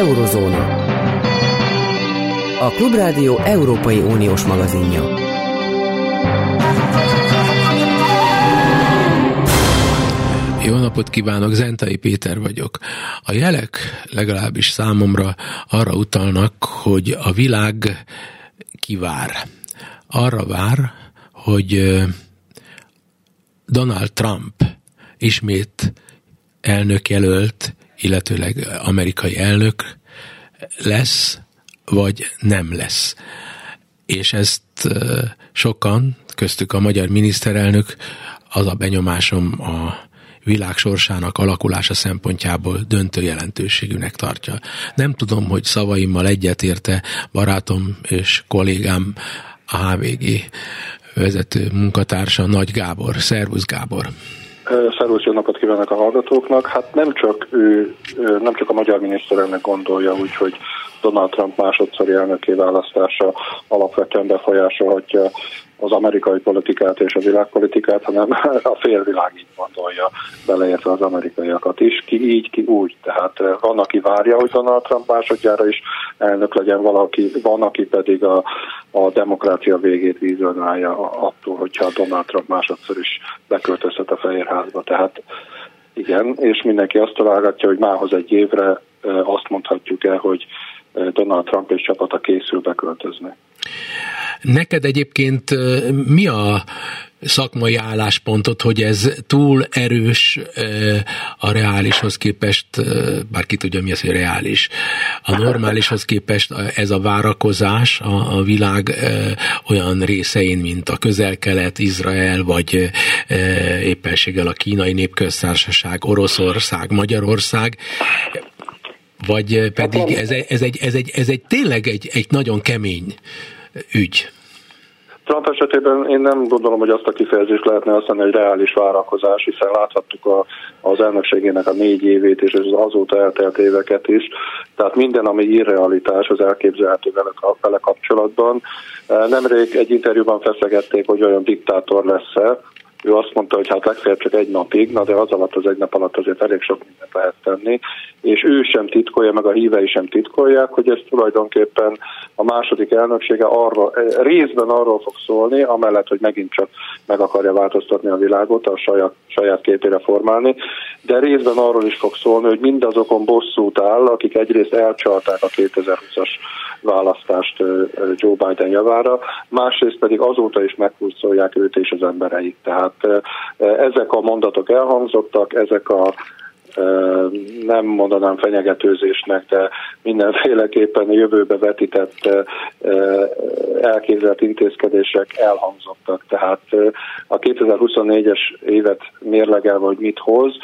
Eurozóna. A Klubrádió Európai Uniós magazinja. Jó napot kívánok, Zentai Péter vagyok. A jelek legalábbis számomra arra utalnak, hogy a világ kivár. Arra vár, hogy Donald Trump ismét elnök jelölt, illetőleg amerikai elnök lesz, vagy nem lesz. És ezt sokan, köztük a magyar miniszterelnök, az a benyomásom a világ sorsának alakulása szempontjából döntő jelentőségűnek tartja. Nem tudom, hogy szavaimmal egyetérte barátom és kollégám a HVG vezető munkatársa Nagy Gábor. Szervusz Gábor! Szervusz, jó napot kívánok a hallgatóknak. Hát nem csak ő, nem csak a magyar miniszterelnök gondolja úgy, hogy Donald Trump másodszori elnöké választása alapvetően befolyásolhatja az amerikai politikát és a világpolitikát, hanem a félvilág így gondolja, beleértve az amerikaiakat is, ki így, ki úgy. Tehát van, aki várja, hogy Donald Trump másodjára is elnök legyen valaki, van, aki pedig a, a demokrácia végét vizionálja attól, hogyha Donald Trump másodszor is beköltözhet a Fehérházba. Tehát igen, és mindenki azt találgatja, hogy mához egy évre azt mondhatjuk el, hogy Donald Trump és csapata készül beköltözni. Neked egyébként mi a szakmai álláspontot, hogy ez túl erős a reálishoz képest, bár ki tudja mi az, hogy reális, a normálishoz képest ez a várakozás a, a világ olyan részein, mint a közel-kelet, Izrael, vagy éppenséggel a kínai népköztársaság, Oroszország, Magyarország, vagy pedig ez, ez, egy, ez, egy, ez egy tényleg egy, egy nagyon kemény ügy. Trump esetében én nem gondolom, hogy azt a kifejezést lehetne használni, hogy reális várakozás, hiszen láthattuk a, az elnökségének a négy évét és az azóta eltelt éveket is. Tehát minden, ami irrealitás, az elképzelhető vele, vele kapcsolatban. Nemrég egy interjúban feszegették, hogy olyan diktátor lesz-e, ő azt mondta, hogy hát legfeljebb csak egy napig, na de az alatt az egy nap alatt azért elég sok mindent lehet tenni, és ő sem titkolja, meg a hívei sem titkolják, hogy ez tulajdonképpen a második elnöksége arra, részben arról fog szólni, amellett, hogy megint csak meg akarja változtatni a világot, a saját, saját képére formálni, de részben arról is fog szólni, hogy mindazokon bosszút áll, akik egyrészt elcsalták a 2020-as választást Joe Biden javára, másrészt pedig azóta is meghúzolják őt és az embereit. Tehát ezek a mondatok elhangzottak, ezek a nem mondanám fenyegetőzésnek, de mindenféleképpen a jövőbe vetített elképzelt intézkedések elhangzottak. Tehát a 2024-es évet mérlegelve, hogy mit hoz,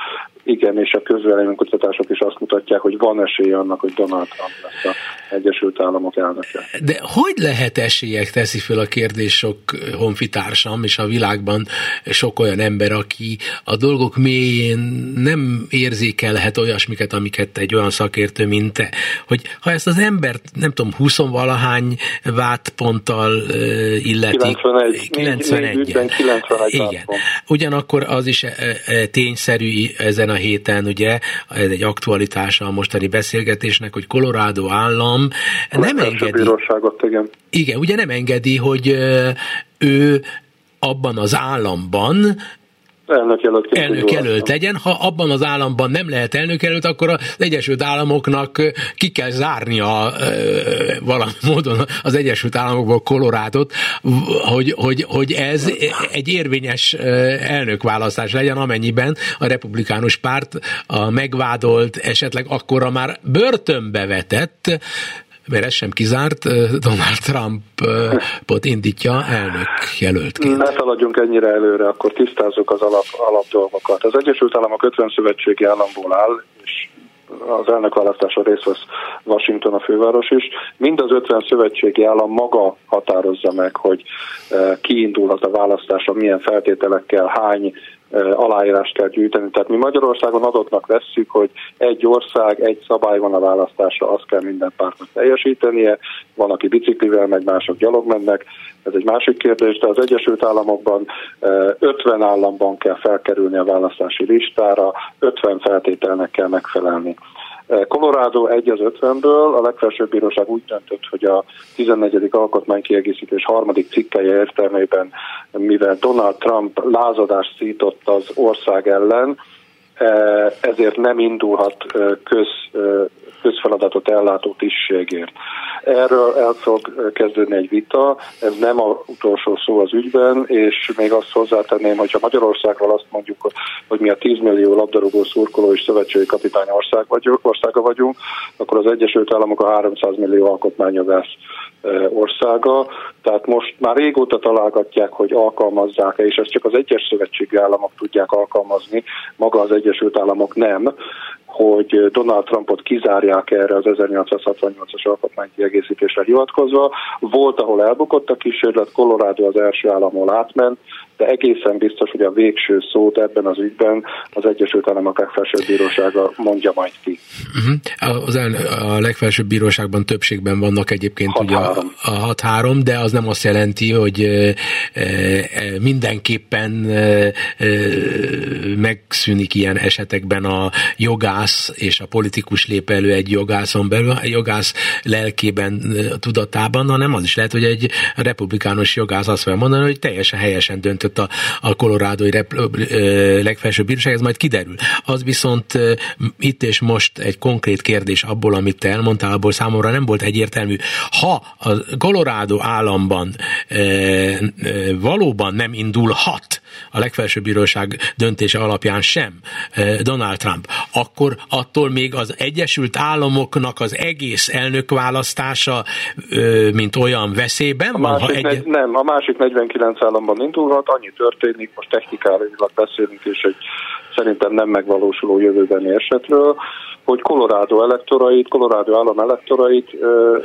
igen, és a közvéleménykutatások is azt mutatják, hogy van esély annak, hogy Donald Trump lesz az Egyesült Államok elnöke. De hogy lehet esélyek, teszi fel a kérdés sok honfitársam, és a világban sok olyan ember, aki a dolgok mélyén nem érzékelhet olyasmiket, amiket egy olyan szakértő, mint te. Hogy ha ezt az embert, nem tudom, 20 valahány vádponttal illeti. 91. 91. 91 Igen. Ugyanakkor az is tényszerű ezen a héten, ugye, ez egy aktualitása a mostani beszélgetésnek, hogy Colorado állam a nem engedi. igen. Igen, ugye nem engedi, hogy ő abban az államban elnökjelölt, elnökjelölt legyen. Ha abban az államban nem lehet elnökjelölt, akkor az Egyesült Államoknak ki kell zárnia valami módon az Egyesült Államokból Kolorádot, hogy, hogy, hogy ez egy érvényes elnökválasztás legyen, amennyiben a republikánus párt a megvádolt, esetleg akkora már börtönbe vetett mert ez sem kizárt, Donald Trumpot indítja elnök jelöltként. Ne szaladjunk ennyire előre, akkor tisztázzuk az alap, alap dolgokat. Az Egyesült Államok 50 szövetségi államból áll, és az elnökválasztáson részt vesz Washington a főváros is. Mind az 50 szövetségi állam maga határozza meg, hogy kiindulhat a választásra, milyen feltételekkel, hány aláírást kell gyűjteni. Tehát mi Magyarországon adottnak vesszük, hogy egy ország, egy szabály van a választásra, azt kell minden pártnak teljesítenie. Van, aki biciklivel megy, mások gyalog mennek. Ez egy másik kérdés, de az Egyesült Államokban 50 államban kell felkerülni a választási listára, 50 feltételnek kell megfelelni. Colorado egy az 50-ből, a legfelsőbb bíróság úgy döntött, hogy a 14. alkotmánykiegészítés harmadik cikkeje értelmében, mivel Donald Trump lázadást szított az ország ellen, ezért nem indulhat köz, közfeladatot ellátó tisztségért. Erről el fog kezdődni egy vita, ez nem a utolsó szó az ügyben, és még azt hozzátenném, hogyha Magyarországról azt mondjuk, hogy mi a 10 millió labdarúgó szurkoló és szövetségi kapitány ország vagyunk, országa vagyunk, akkor az Egyesült Államok a 300 millió alkotmányjogász országa, tehát most már régóta találgatják, hogy alkalmazzák-e, és ezt csak az egyes szövetségi államok tudják alkalmazni, maga az Egyesült Államok nem, hogy Donald Trumpot kizárják erre az 1868-as alkotmány kiegészítésre hivatkozva. Volt, ahol elbukott a kísérlet, Colorado az első államon átment, de egészen biztos, hogy a végső szót ebben az ügyben az Egyesült Államok legfelsőbb bírósága mondja majd ki. Uh-huh. Az el, a legfelsőbb bíróságban többségben vannak egyébként 6 ugye a, a 6-3, de az nem azt jelenti, hogy e, e, mindenképpen e, megszűnik ilyen esetekben a jogász és a politikus lép elő egy jogászon belül, a jogász lelkében, tudatában, hanem az is lehet, hogy egy republikánus jogász azt fogja mondani, hogy teljesen helyesen döntött a, a kolorádói legfelsőbb bíróság, ez majd kiderül. Az viszont itt és most egy konkrét kérdés abból, amit te elmondtál, abból számomra nem volt egyértelmű. Ha a Colorado államban e, e, valóban nem indulhat a legfelsőbb bíróság döntése alapján sem Donald Trump, akkor attól még az Egyesült Államoknak az egész elnökválasztása, mint olyan veszélyben a van? Ha egy... negy, nem, a másik 49 államban indulhat, annyi történik, most technikálilag beszélünk, és egy szerintem nem megvalósuló jövőbeni esetről, hogy Colorado elektorait, Colorado állam elektorait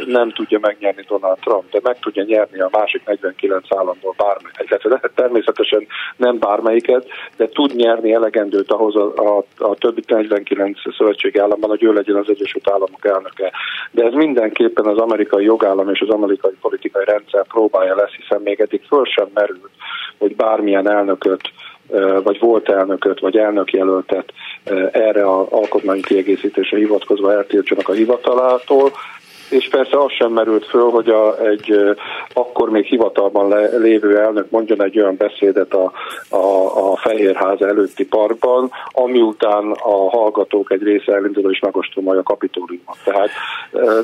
nem tudja megnyerni Donald Trump, de meg tudja nyerni a másik 49 államból bármelyiket. Természetesen nem bármelyiket, de tud nyerni elegendőt ahhoz a, a, a többi 49 szövetségi államban, hogy ő legyen az Egyesült Államok elnöke. De ez mindenképpen az amerikai jogállam és az amerikai politikai rendszer próbálja lesz, hiszen még eddig föl sem merült, hogy bármilyen elnököt vagy volt elnököt, vagy elnökjelöltet erre a alkotmányi kiegészítésre hivatkozva eltiltsanak a hivatalától, és persze az sem merült föl, hogy a, egy akkor még hivatalban le, lévő elnök mondjon egy olyan beszédet a, a, a Fehérház előtti parkban, ami után a hallgatók egy része elindul és megostolja a kapitóliumot. Tehát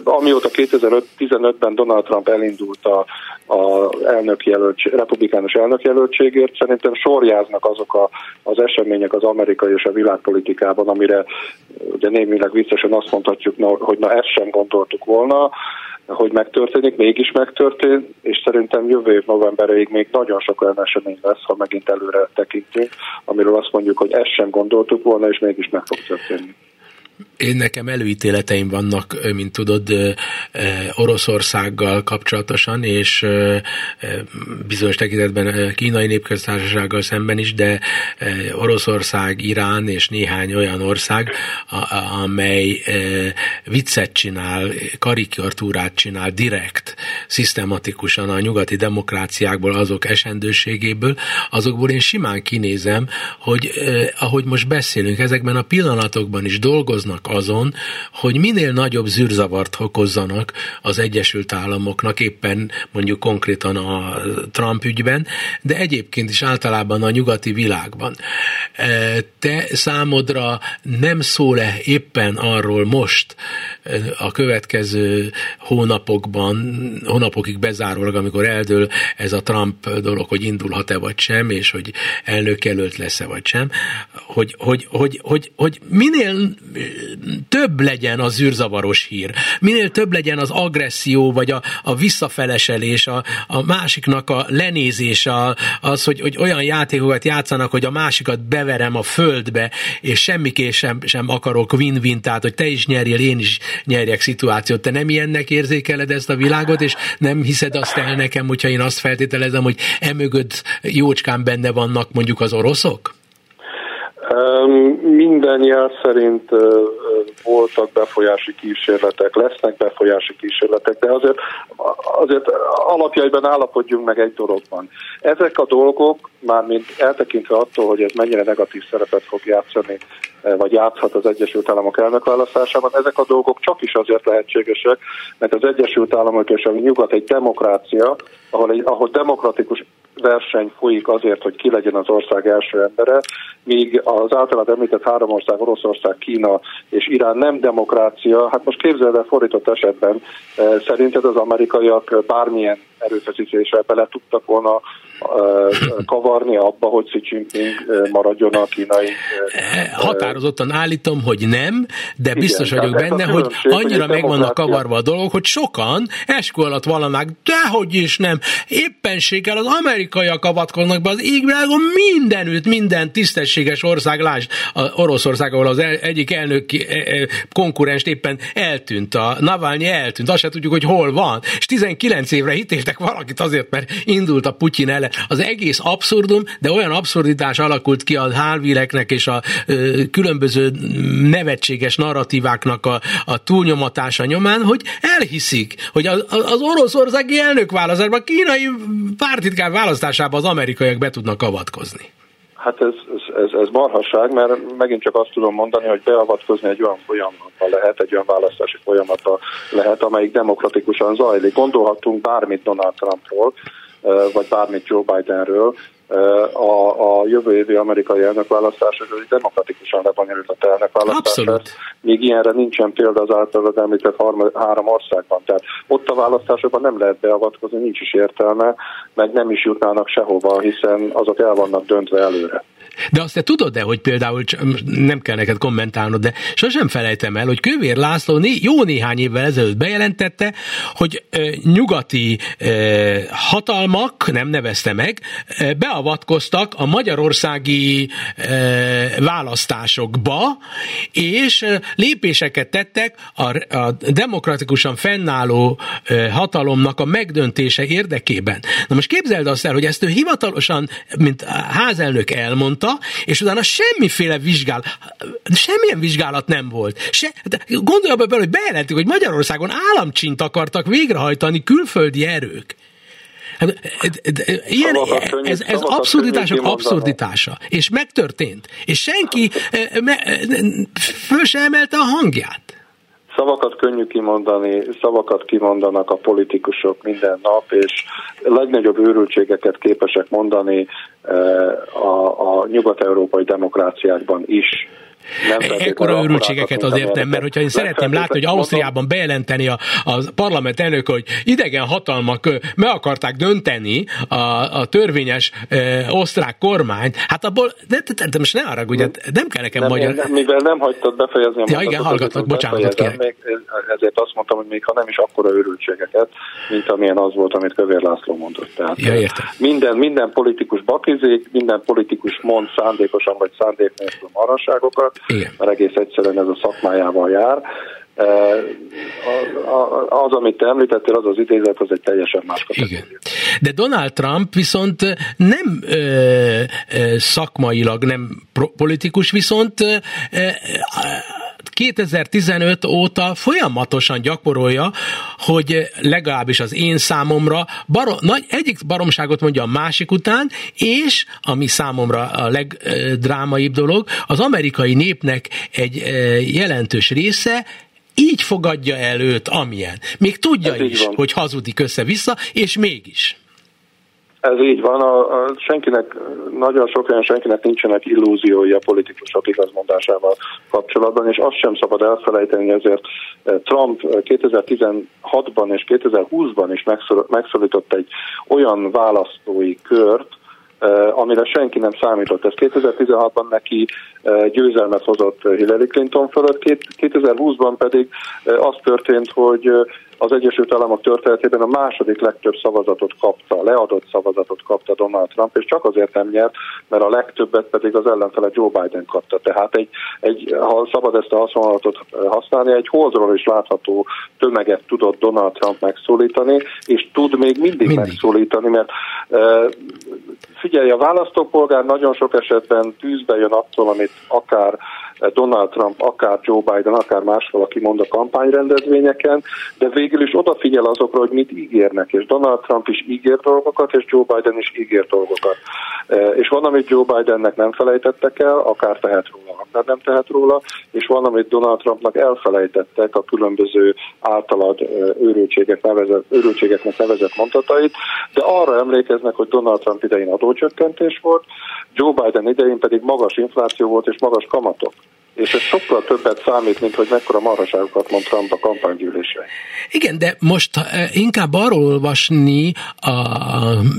amióta 2015-ben Donald Trump elindult a, a elnökjelöltség, republikánus elnökjelöltségért, szerintem sorjáznak azok a, az események az amerikai és a világpolitikában, amire ugye némileg viccosan azt mondhatjuk, hogy na ezt sem gondoltuk volna, hogy megtörténik, mégis megtörtént, és szerintem jövő év novemberéig még nagyon sok olyan esemény lesz, ha megint előre tekintünk, amiről azt mondjuk, hogy ezt sem gondoltuk volna, és mégis meg fog történni. Én nekem előítéleteim vannak, mint tudod, Oroszországgal kapcsolatosan, és bizonyos tekintetben kínai népköztársasággal szemben is, de Oroszország, Irán és néhány olyan ország, amely viccet csinál, karikatúrát csinál direkt, szisztematikusan a nyugati demokráciákból, azok esendőségéből, azokból én simán kinézem, hogy ahogy most beszélünk, ezekben a pillanatokban is dolgoznak azon, hogy minél nagyobb zűrzavart okozzanak az Egyesült Államoknak, éppen mondjuk konkrétan a Trump ügyben, de egyébként is általában a nyugati világban. E, te számodra nem szól-e éppen arról most e, a következő hónapokban, hónapokig bezárólag, amikor eldől ez a Trump dolog, hogy indulhat-e vagy sem, és hogy elnökjelölt lesz-e vagy sem, hogy, hogy, hogy, hogy, hogy minél több legyen a zűrzavaros hír, minél több legyen az agresszió, vagy a, a visszafeleselés, a, a másiknak a lenézés, a, az, hogy, hogy olyan játékokat játszanak, hogy a másikat beverem a földbe, és semmiké sem, sem akarok win-win, tehát hogy te is nyerjél, én is nyerjek szituációt. Te nem ilyennek érzékeled ezt a világot, és nem hiszed azt el nekem, hogyha én azt feltételezem, hogy emögött jócskán benne vannak mondjuk az oroszok? Minden jel szerint voltak befolyási kísérletek, lesznek befolyási kísérletek, de azért, azért alapjaiban állapodjunk meg egy dologban. Ezek a dolgok, mármint eltekintve attól, hogy ez mennyire negatív szerepet fog játszani vagy játszhat az Egyesült Államok elnökválasztásában. Ezek a dolgok csak is azért lehetségesek, mert az Egyesült Államok és a nyugat egy demokrácia, ahol, egy, ahol demokratikus verseny folyik azért, hogy ki legyen az ország első embere, míg az általad említett három ország, Oroszország, Kína és Irán nem demokrácia. Hát most képzeld el fordított esetben, szerinted az amerikaiak bármilyen erőfeszítésre bele tudtak volna kavarni abba, hogy Xi Jinping maradjon a kínai. Határozottan állítom, hogy nem, de biztos Igen, vagyok benne, hogy annyira meg vannak kavarva a dolgok, hogy sokan eskü alatt valanák, dehogy is nem, éppenséggel az amerikaiak avatkoznak be az égvilágon mindenütt, minden tisztességes ország, lásd, Oroszország, ahol az egyik elnök e, e, konkurens éppen eltűnt, a Navalnyi eltűnt, azt se tudjuk, hogy hol van, és 19 évre hitéltek valakit azért, mert indult a Putyin ellen, az egész abszurdum, de olyan abszurditás alakult ki a hálvíreknek és a ö, különböző nevetséges narratíváknak a, a túlnyomatása nyomán, hogy elhiszik, hogy az, az oroszországi elnökválasztásban, a kínai pártitkár választásában az amerikaiak be tudnak avatkozni. Hát ez, ez, ez, marhasság, mert megint csak azt tudom mondani, hogy beavatkozni egy olyan folyamatba lehet, egy olyan választási folyamata lehet, amelyik demokratikusan zajlik. Gondolhatunk bármit Donald Trumpról, vagy bármit Joe Bidenről, a, a jövő évi amerikai elnökválasztás, egy demokratikusan lebonyolított elnökválasztás. Abszolút. Még ilyenre nincsen példa az általad említett három országban. Tehát ott a választásokban nem lehet beavatkozni, nincs is értelme, meg nem is jutnának sehova, hiszen azok el vannak döntve előre. De azt te tudod-e, hogy például, nem kell neked kommentálnod, de sosem felejtem el, hogy Kövér László né, jó néhány évvel ezelőtt bejelentette, hogy e, nyugati e, hatalmak, nem nevezte meg, e, beavatkoztak a magyarországi e, választásokba, és e, lépéseket tettek a, a demokratikusan fennálló e, hatalomnak a megdöntése érdekében. Na most képzeld azt el, hogy ezt ő hivatalosan, mint házelnök elmondta, mondta, és utána semmiféle vizsgál, semmilyen vizsgálat nem volt. Se, gondolj abba bele, hogy bejelentik, hogy Magyarországon államcsint akartak végrehajtani külföldi erők. Hát, ilyen, ez, ez abszurditások abszurditása. És megtörtént. És senki me, föl se emelte a hangját. Szavakat könnyű kimondani, szavakat kimondanak a politikusok minden nap, és legnagyobb őrültségeket képesek mondani eh, a, a nyugat-európai demokráciákban is nem Ekkora őrültségeket azért nem, mert hogyha én szeretném látni, hogy Ausztriában bejelenteni a, a parlament elnök, hogy idegen hatalmak meg akarták dönteni a, a törvényes e, osztrák kormányt, hát abból, de, de, de most ne arra, ugye, nem kell nekem nem, magyar... Nem, mivel nem hagytad befejezni a ja, igen, hallgatlak, bocsánatot kérek. Még, ezért azt mondtam, hogy még ha nem is akkora őrültségeket, mint amilyen az volt, amit Kövér László mondott. Tehát ja, értem. Minden, minden politikus bakizik, minden politikus mond szándékosan vagy szándék nélkül marasságokat, igen. mert egész egyszerűen ez a szakmájával jár. Az, amit te említettél, az az idézet, az egy teljesen más kategória. Igen. De Donald Trump viszont nem ö, ö, szakmailag nem politikus, viszont ö, 2015 óta folyamatosan gyakorolja, hogy legalábbis az én számomra barom, nagy, egyik baromságot mondja a másik után, és ami számomra a legdrámaibb dolog, az amerikai népnek egy jelentős része így fogadja el őt, amilyen. Még tudja Ez is, hogy hazudik össze-vissza, és mégis. Ez így van, a, a senkinek, nagyon sok olyan senkinek nincsenek illúziói a politikusok igazmondásával kapcsolatban, és azt sem szabad elfelejteni, ezért eh, Trump 2016-ban és 2020-ban is megszólított egy olyan választói kört, eh, amire senki nem számított. Ez 2016-ban neki eh, győzelmet hozott Hillary Clinton fölött, 2020-ban pedig az történt, hogy az Egyesült Államok történetében a második legtöbb szavazatot kapta, leadott szavazatot kapta Donald Trump, és csak azért nem nyert, mert a legtöbbet pedig az ellenfele Joe Biden kapta. Tehát egy, egy ha szabad ezt a hasonlatot használni, egy holdról is látható tömeget tudott Donald Trump megszólítani, és tud még mindig, mindig. megszólítani, mert e, figyelj, a választópolgár nagyon sok esetben tűzbe jön attól, amit akár Donald Trump, akár Joe Biden, akár más valaki mond a kampányrendezvényeken, de végül is odafigyel azokra, hogy mit ígérnek, és Donald Trump is ígér dolgokat, és Joe Biden is ígér dolgokat. És van, amit Joe Bidennek nem felejtettek el, akár tehet róla, akár nem tehet róla, és van, amit Donald Trumpnak elfelejtettek a különböző általad őrültségek nevezett, őrültségeknek nevezett mondatait, de arra emlékeznek, hogy Donald Trump idején adócsökkentés volt, Joe Biden idején pedig magas infláció volt és magas kamatok és ez sokkal többet számít, mint hogy mekkora marhaságokat mond Trump a kampánygyűlésre. Igen, de most eh, inkább arról olvasni, a,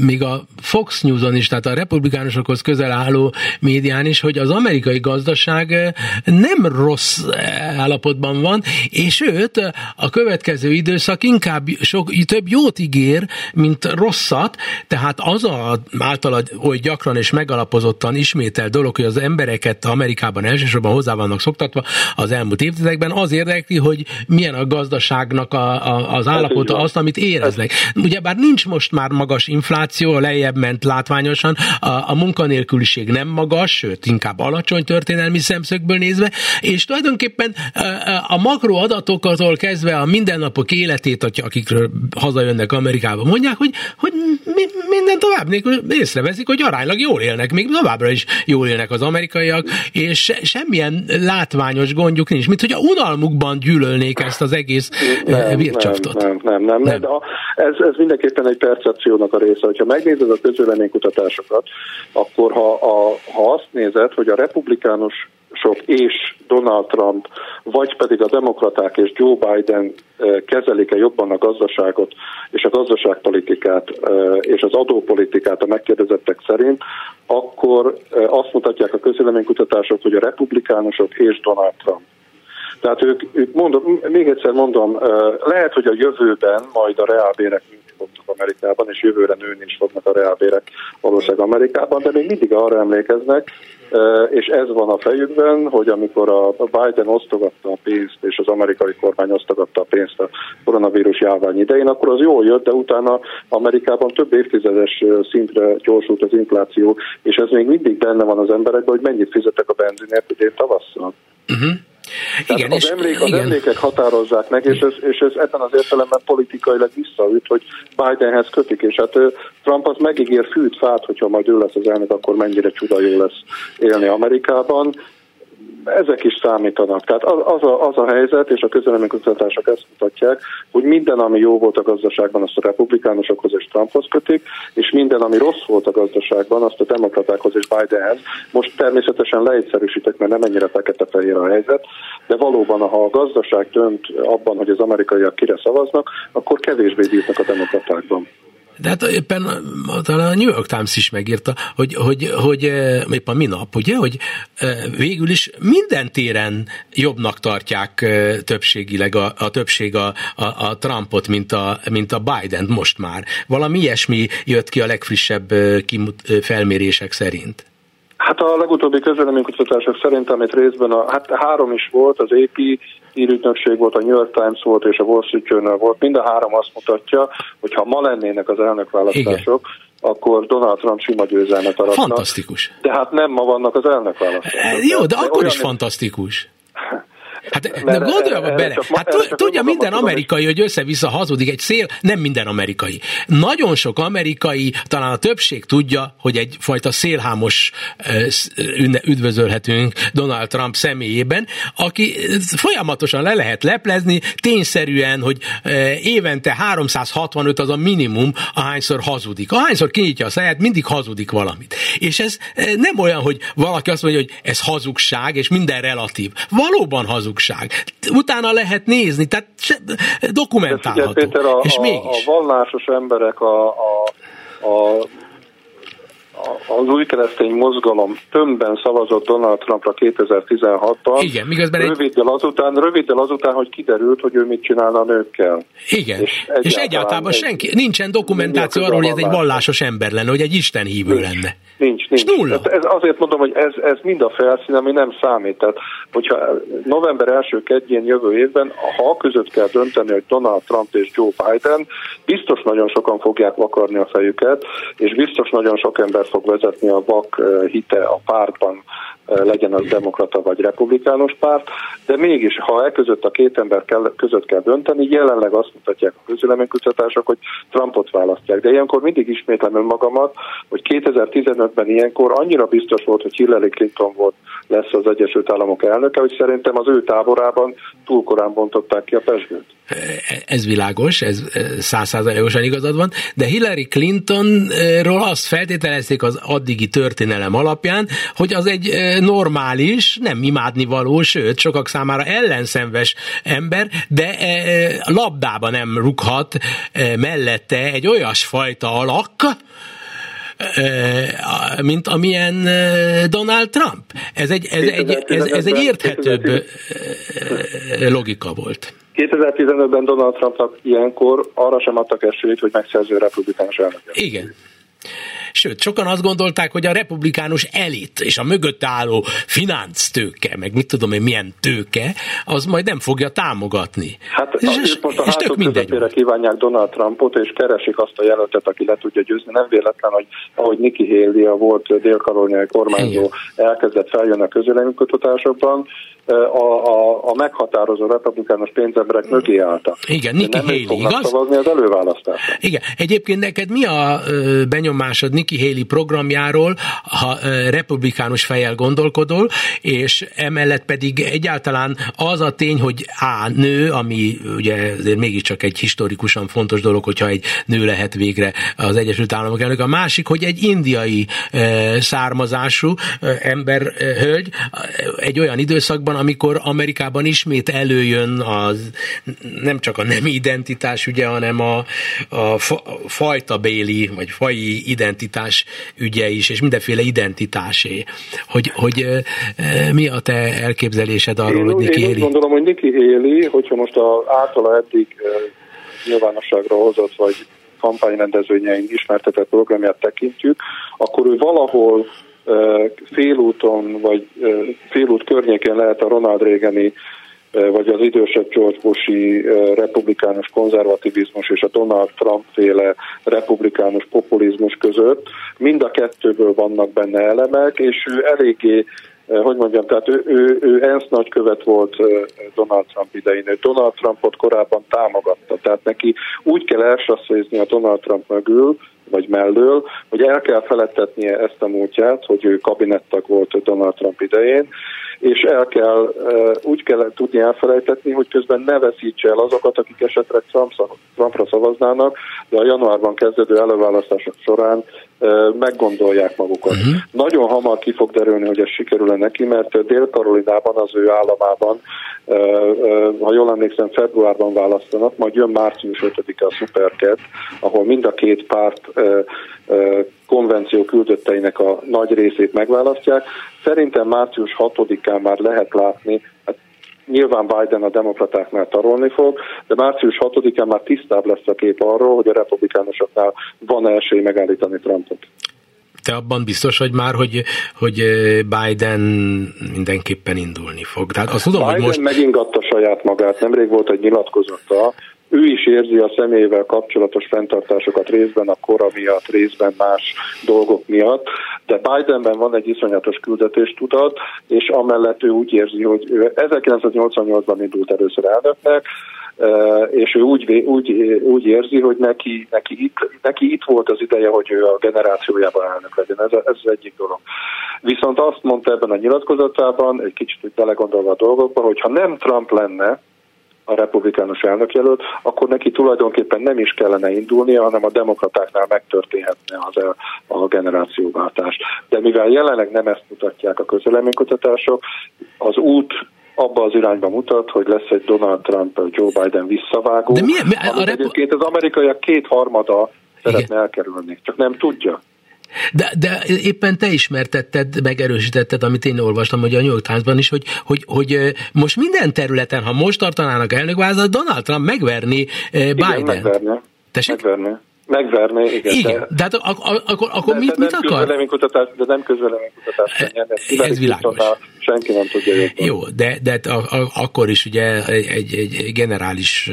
még a Fox News-on is, tehát a republikánusokhoz közel álló médián is, hogy az amerikai gazdaság eh, nem rossz eh, állapotban van, és őt a következő időszak inkább sok, több jót ígér, mint rosszat, tehát az a általad, hogy gyakran és megalapozottan ismétel dolog, hogy az embereket Amerikában elsősorban hozzá van vannak szoktatva az elmúlt évtizedekben, az érdekli, hogy milyen a gazdaságnak a, a, az állapota, azt, amit éreznek. Ugyebár nincs most már magas infláció, lejjebb ment látványosan, a, a munkanélküliség nem magas, sőt, inkább alacsony történelmi szemszögből nézve, és tulajdonképpen a makro adatoktól kezdve a mindennapok életét, akikről hazajönnek Amerikába, mondják, hogy, hogy minden tovább nélkül észreveszik, hogy aránylag jól élnek, még továbbra is jól élnek az amerikaiak, és semmilyen látványos gondjuk nincs, mint hogy a unalmukban gyűlölnék ezt az egész nem, vircsaftot. Nem, nem, nem, nem, nem. De ez, ez mindenképpen egy percepciónak a része. Hogyha megnézed a közvéleménykutatásokat, akkor ha, a, ha azt nézed, hogy a republikánus sok és Donald Trump, vagy pedig a demokraták és Joe Biden kezelik-e jobban a gazdaságot és a gazdaságpolitikát és az adópolitikát a megkérdezettek szerint, akkor azt mutatják a közéleménykutatások, hogy a republikánusok és Donald Trump. Tehát ők, ők mondom, még egyszer mondom, lehet, hogy a jövőben majd a reálbérek fognak Amerikában, és jövőre nőni is fognak a reálbérek valószínűleg Amerikában, de még mindig arra emlékeznek, és ez van a fejükben, hogy amikor a Biden osztogatta a pénzt, és az amerikai kormány osztogatta a pénzt a koronavírus járvány idején, akkor az jól jött, de utána Amerikában több évtizedes szintre gyorsult az infláció, és ez még mindig benne van az emberekben, hogy mennyit fizetek a benzinért idén tavasszal. Uh-huh. Igen, az, és, emlék, az igen. emlékek határozzák meg, és ez, és ez ebben az értelemben politikailag visszaüt, hogy Bidenhez kötik, és hát Trump az megígér fűt fát, hogyha majd ő lesz az elnök, akkor mennyire csuda jó lesz élni Amerikában ezek is számítanak. Tehát az, az, a, az a helyzet, és a közvéleménykutatások ezt mutatják, hogy minden, ami jó volt a gazdaságban, azt a republikánusokhoz és Trumphoz kötik, és minden, ami rossz volt a gazdaságban, azt a demokratákhoz és Bidenhez. Most természetesen leegyszerűsítek, mert nem ennyire fekete-fehér a helyzet, de valóban, ha a gazdaság dönt abban, hogy az amerikaiak kire szavaznak, akkor kevésbé bíznak a demokratákban. De hát éppen talán a New York Times is megírta, hogy, hogy, hogy eh, éppen minap, ugye, hogy eh, végül is minden téren jobbnak tartják eh, többségileg a, a többség a, a, a Trumpot, mint a, mint a Biden most már. Valami ilyesmi jött ki a legfrissebb kimut, felmérések szerint. Hát a legutóbbi közvéleménykutatások szerint, amit részben, a, hát három is volt, az AP hírügynökség volt, a New York Times volt és a Wall Street Journal volt, mind a három azt mutatja, hogy ha ma lennének az elnökválasztások, Igen. akkor Donald Trump sima győzelmet aratna. Fantasztikus. De hát nem ma vannak az elnökválasztások. Jó, de, de akkor is fantasztikus. Hát de gondolja bele, hát tudja minden amerikai, hogy össze-vissza hazudik, egy szél, nem minden amerikai. Nagyon sok amerikai, talán a többség tudja, hogy egyfajta szélhámos üdvözölhetünk Donald Trump személyében, aki folyamatosan le lehet leplezni, tényszerűen, hogy évente 365 az a minimum, ahányszor hazudik. Ahányszor kinyitja a száját, mindig hazudik valamit. És ez nem olyan, hogy valaki azt mondja, hogy ez hazugság, és minden relatív. Valóban hazug hazugság. Utána lehet nézni, tehát dokumentálható. Figyelj, Péter, a, és mégis. a vallásos emberek, a, a, a az új keresztény mozgalom tömbben szavazott Donald Trumpra 2016-ban. Igen, miközben röviddel, egy... azután, röviddel azután, hogy kiderült, hogy ő mit csinálna a nőkkel. Igen, és egyáltalán, és egyáltalán senki, nincsen dokumentáció arról, hogy ez egy vallásos ember lenne, hogy egy Isten hívő nincs, lenne. Nincs, nincs. nulla. Ez, azért mondom, hogy ez, ez mind a felszín, ami nem számít. Tehát, hogyha november első kedjén jövő évben, ha között kell dönteni, hogy Donald Trump és Joe Biden, biztos nagyon sokan fogják vakarni a fejüket, és biztos nagyon sok ember fog vezetni a vak hite a pártban, legyen az demokrata vagy republikánus párt, de mégis, ha e között a két ember kell, között kell dönteni, jelenleg azt mutatják a közüleménykutatások, hogy Trumpot választják. De ilyenkor mindig ismétlem önmagamat, hogy 2015-ben ilyenkor annyira biztos volt, hogy Hillary Clinton volt lesz az Egyesült Államok elnöke, hogy szerintem az ő táborában túl korán bontották ki a pesgőt. Ez világos, ez százszázalékosan igazad van, de Hillary Clintonról azt feltételezték az addigi történelem alapján, hogy az egy normális, nem imádnivaló, sőt, sokak számára ellenszenves ember, de labdába nem rughat mellette egy olyasfajta alak, mint amilyen Donald Trump. Ez egy, ez egy, ez, ez egy érthetőbb logika volt. 2015-ben Donald Trumpnak ilyenkor arra sem adtak esélyt, hogy megszerző republikánus elnök. Igen. Sőt, sokan azt gondolták, hogy a republikánus elit és a mögött álló tőke, meg mit tudom én milyen tőke, az majd nem fogja támogatni. Hát és, és, most a és tök mindegy. kívánják Donald Trumpot, és keresik azt a jelöltet, aki le tudja győzni. Nem véletlen, hogy ahogy Nikki Haley, a volt dél-karolniai kormányzó Igen. elkezdett feljönni a közvéleménykutatásokban, a, a, a meghatározó republikánus pénzemberek mögé álltak. Igen, Nikki Haley, igaz? szavazni az előválasztáson. Igen. Egyébként neked mi a benyomásod Nikki Haley programjáról, ha republikánus fejjel gondolkodol, és emellett pedig egyáltalán az a tény, hogy á, nő, ami ugye azért mégiscsak egy historikusan fontos dolog, hogyha egy nő lehet végre az Egyesült Államok elnök, a másik, hogy egy indiai származású ember, hölgy, egy olyan időszakban, amikor Amerikában ismét előjön az nem csak a nem identitás, ugye, hanem a, a fa, béli, vagy fai identitás ügye is, és mindenféle identitásé. Hogy, hogy mi a te elképzelésed arról, én, hogy Niki Én úgy gondolom, hogy Niki éli, hogyha most a általa eddig nyilvánosságra hozott, vagy kampányrendezvényein ismertetett programját tekintjük, akkor ő valahol félúton vagy félút környékén lehet a Ronald Reagani vagy az idősebb George Bushi republikánus konzervativizmus és a Donald Trump féle republikánus populizmus között. Mind a kettőből vannak benne elemek, és ő eléggé hogy mondjam, tehát ő, ő, ő ENSZ nagykövet volt Donald Trump idején, ő Donald Trumpot korábban támogatta, tehát neki úgy kell elsasszézni a Donald Trump mögül, vagy mellől, hogy el kell felettetnie ezt a múltját, hogy ő kabinettag volt Donald Trump idején, és el kell, úgy kell tudni elfelejtetni, hogy közben ne veszítse el azokat, akik esetleg Trumpra szavaznának, de a januárban kezdődő előválasztások során meggondolják magukat. Uh-huh. Nagyon hamar ki fog derülni, hogy ez sikerül-e neki, mert Dél-Karolinában, az ő államában, ha jól emlékszem, februárban választanak, majd jön március 5-e a Superket, ahol mind a két párt konvenció küldötteinek a nagy részét megválasztják. Szerintem március 6-án már lehet látni, hát nyilván Biden a demokratáknál tarolni fog, de március 6-án már tisztább lesz a kép arról, hogy a republikánusoknál van esély megállítani Trumpot te abban biztos vagy már, hogy, hogy Biden mindenképpen indulni fog. Tehát azt tudom, Biden hogy most... megingatta saját magát, nemrég volt egy nyilatkozata, ő is érzi a személyével kapcsolatos fenntartásokat részben a kora miatt, részben más dolgok miatt, de Bidenben van egy iszonyatos küldetéstudat, és amellett ő úgy érzi, hogy ő 1988-ban indult először elnöknek, és ő úgy, úgy, úgy érzi, hogy neki, neki, itt, neki itt volt az ideje, hogy ő a generációjában elnök legyen. Ez, ez az egyik dolog. Viszont azt mondta ebben a nyilatkozatában, egy kicsit belegondolva a dolgokba, hogy ha nem Trump lenne, a republikánus elnökjelölt, akkor neki tulajdonképpen nem is kellene indulnia, hanem a demokratáknál megtörténhetne az a, a generációváltás. De mivel jelenleg nem ezt mutatják a közeleménykutatások, az út abba az irányba mutat, hogy lesz egy Donald Trump, Joe Biden visszavágó, De milyen, mi, a rep... egyébként az amerikaiak kétharmada szeretne elkerülni, csak nem tudja. De, de éppen te ismertetted, megerősítetted, amit én olvastam, hogy a New York Times-ban is, hogy, hogy, hogy most minden területen, ha most tartanának elnökvázat, Donald Trump megverni Biden. Igen. Megverni. Megverni, igen. Igen, de, de hát akkor, akkor de, mit, de mit akar? Közvéleménykutatás, de nem közvéleménykutatás. Ez, ez világos senki nem tudja jobban. Jó, de, de a, a, akkor is ugye egy, egy generális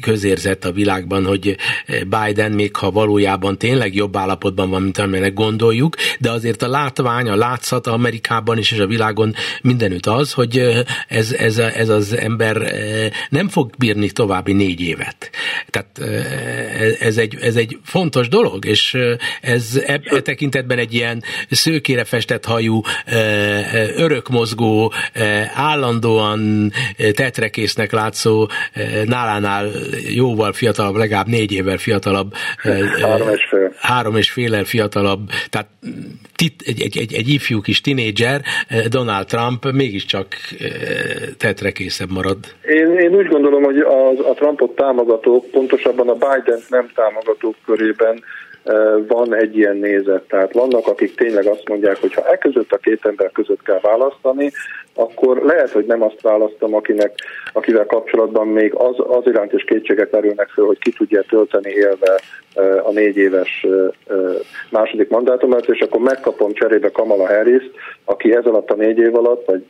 közérzet a világban, hogy Biden még ha valójában tényleg jobb állapotban van, mint amelynek gondoljuk, de azért a látvány, a látszat Amerikában is és a világon mindenütt az, hogy ez, ez, ez az ember nem fog bírni további négy évet. Tehát ez egy, ez egy fontos dolog, és ez e, e tekintetben egy ilyen szőkére festett hajú, örökmozgó, állandóan tetrekésznek látszó, nálánál jóval fiatalabb, legalább négy évvel fiatalabb, három és fél, három és fél fiatalabb, tehát tit, egy, egy, egy, egy ifjú kis tinédzser, Donald Trump mégiscsak tetrekészebb marad. Én, én úgy gondolom, hogy az, a Trumpot támogatók, pontosabban a Biden nem támogatók körében van egy ilyen nézet. Tehát vannak, akik tényleg azt mondják, hogy ha e között a két ember között kell választani, akkor lehet, hogy nem azt választom, akinek, akivel kapcsolatban még az, az iránt is kétségek merülnek föl, hogy ki tudja tölteni élve a négy éves második mandátumát, és akkor megkapom cserébe Kamala harris aki ez alatt a négy év alatt, vagy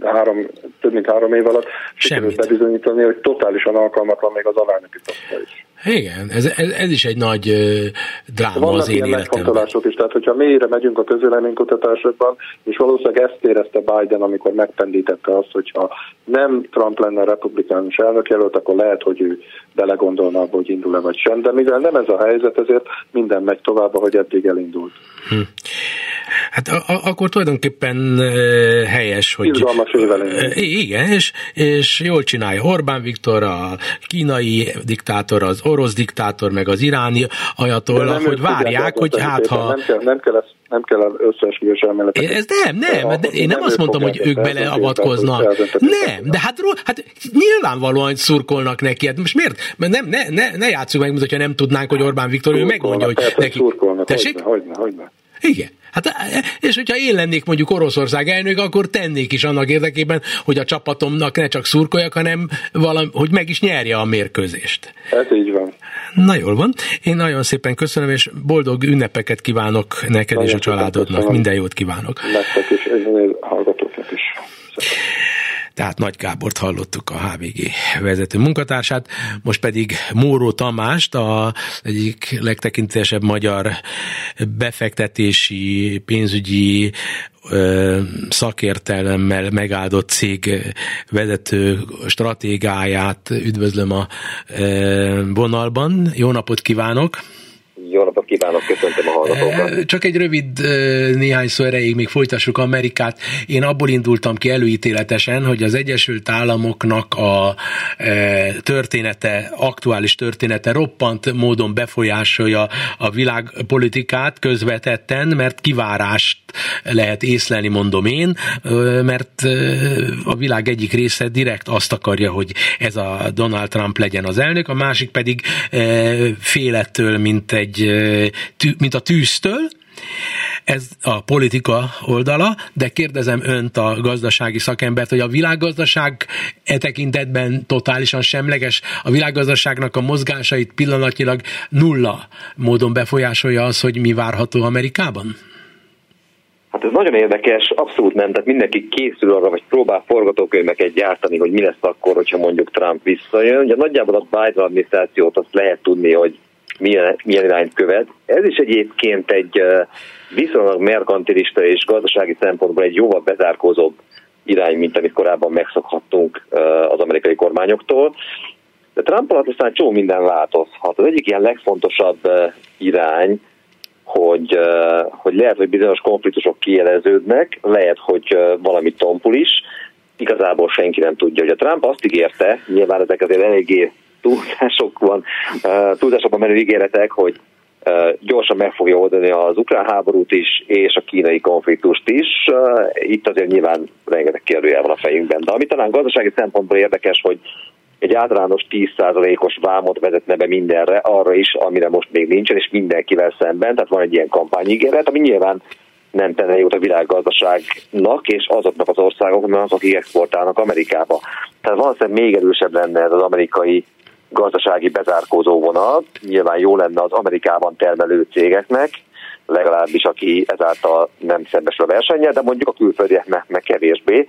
három, több mint három év alatt sikerült bebizonyítani, hogy totálisan alkalmatlan még az alelnöki posztra is. Igen, ez, ez, ez is egy nagy dráma Vannak az én ilyen megfontolások is, tehát hogyha mélyre megyünk a közvéleménykutatásokban, és valószínűleg ezt érezte Biden, amikor megpendítette azt, hogyha nem Trump lenne a republikánus elnökjelölt, akkor lehet, hogy ő belegondolna abba, hogy indul-e vagy sem, de mivel nem ez a helyzet, ezért minden megy tovább, ahogy eddig elindult. Hm. Hát a, a, akkor tulajdonképpen helyes, hogy... Izgalmas Igen, és, és jól csinálja Orbán Viktor, a kínai diktátor, az orosz diktátor, meg az iráni ajatolla, hogy várják, hogy hát ha... Nem kell, nem kell ezt nem kell összeesküvés elméletet. Ez nem, nem, de én nem, nem azt mondtam, hogy ők beleavatkoznak. Nem, de hát, hát nyilvánvalóan szurkolnak neki. Hát most miért? Mert nem, ne, ne, ne játsszuk meg, hogyha nem tudnánk, hogy Orbán Viktor, ő megmondja, hogy neki... Szurkolnak, hogyne, hogyne, hogyne. Igen. Hát, és hogyha én lennék mondjuk Oroszország elnök, akkor tennék is annak érdekében, hogy a csapatomnak ne csak szurkoljak, hanem valami, hogy meg is nyerje a mérkőzést. Ez így van. Na jól van. Én nagyon szépen köszönöm, és boldog ünnepeket kívánok neked nagyon és a családodnak. Köszönöm. Minden jót kívánok. Nektek is, hallgatóknak is. Tehát Nagy Gábort hallottuk a HVG vezető munkatársát, most pedig Móró Tamást, a egyik legtekintésebb magyar befektetési, pénzügyi ö, szakértelemmel megáldott cég vezető stratégáját üdvözlöm a ö, vonalban. Jó napot kívánok! Jó napot kívánok, köszöntöm a hallgatókat. Csak egy rövid néhány szó erejéig még folytassuk Amerikát. Én abból indultam ki előítéletesen, hogy az Egyesült Államoknak a története, aktuális története roppant módon befolyásolja a világpolitikát közvetetten, mert kivárást lehet észlelni, mondom én, mert a világ egyik része direkt azt akarja, hogy ez a Donald Trump legyen az elnök, a másik pedig félettől, mint egy mint a tűztől, ez a politika oldala, de kérdezem önt a gazdasági szakembert, hogy a világgazdaság e tekintetben totálisan semleges, a világgazdaságnak a mozgásait pillanatnyilag nulla módon befolyásolja az, hogy mi várható Amerikában? Hát ez nagyon érdekes, abszolút nem, tehát mindenki készül arra, vagy próbál forgatókönyveket gyártani, hogy mi lesz akkor, hogyha mondjuk Trump visszajön. Ugye nagyjából a Biden adminisztrációt azt lehet tudni, hogy milyen, milyen irányt követ. Ez is egyébként egy viszonylag merkantilista és gazdasági szempontból egy jóval bezárkózóbb irány, mint amit korábban megszokhattunk az amerikai kormányoktól. De Trump alatt aztán csó minden változhat. Az egyik ilyen legfontosabb irány, hogy, hogy lehet, hogy bizonyos konfliktusok kijeleződnek, lehet, hogy valami tompul is, igazából senki nem tudja. Hogy a Trump azt ígérte, nyilván ezek azért eléggé túlzásokban, túlzásokban menő ígéretek, hogy gyorsan meg fogja oldani az ukrán háborút is, és a kínai konfliktust is. Itt azért nyilván rengeteg kérdőjel van a fejünkben. De ami talán gazdasági szempontból érdekes, hogy egy általános 10%-os vámot vezetne be mindenre, arra is, amire most még nincsen, és mindenkivel szemben. Tehát van egy ilyen kampányígéret, ami nyilván nem tenne jót a világgazdaságnak és azoknak az országoknak, akik exportálnak Amerikába. Tehát valószínűleg még erősebb lenne ez az amerikai gazdasági bezárkózó vonal. Nyilván jó lenne az Amerikában termelő cégeknek, legalábbis aki ezáltal nem szembesül a versennyel, de mondjuk a külföldiek meg, kevésbé.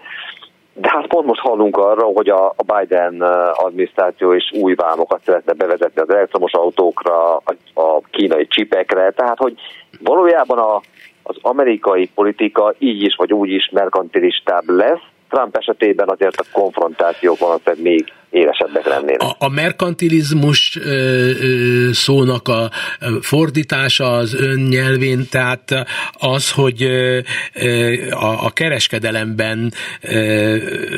De hát pont most hallunk arra, hogy a, Biden adminisztráció is új vámokat szeretne bevezetni az elektromos autókra, a kínai csipekre, tehát hogy valójában a, az amerikai politika így is vagy úgy is merkantilistább lesz, Trump esetében azért a konfrontációk valószínűleg még élesebbek lennének. A, a merkantilizmus ö, ö, szónak a fordítása az ön nyelvén, tehát az, hogy ö, a, a kereskedelemben ö,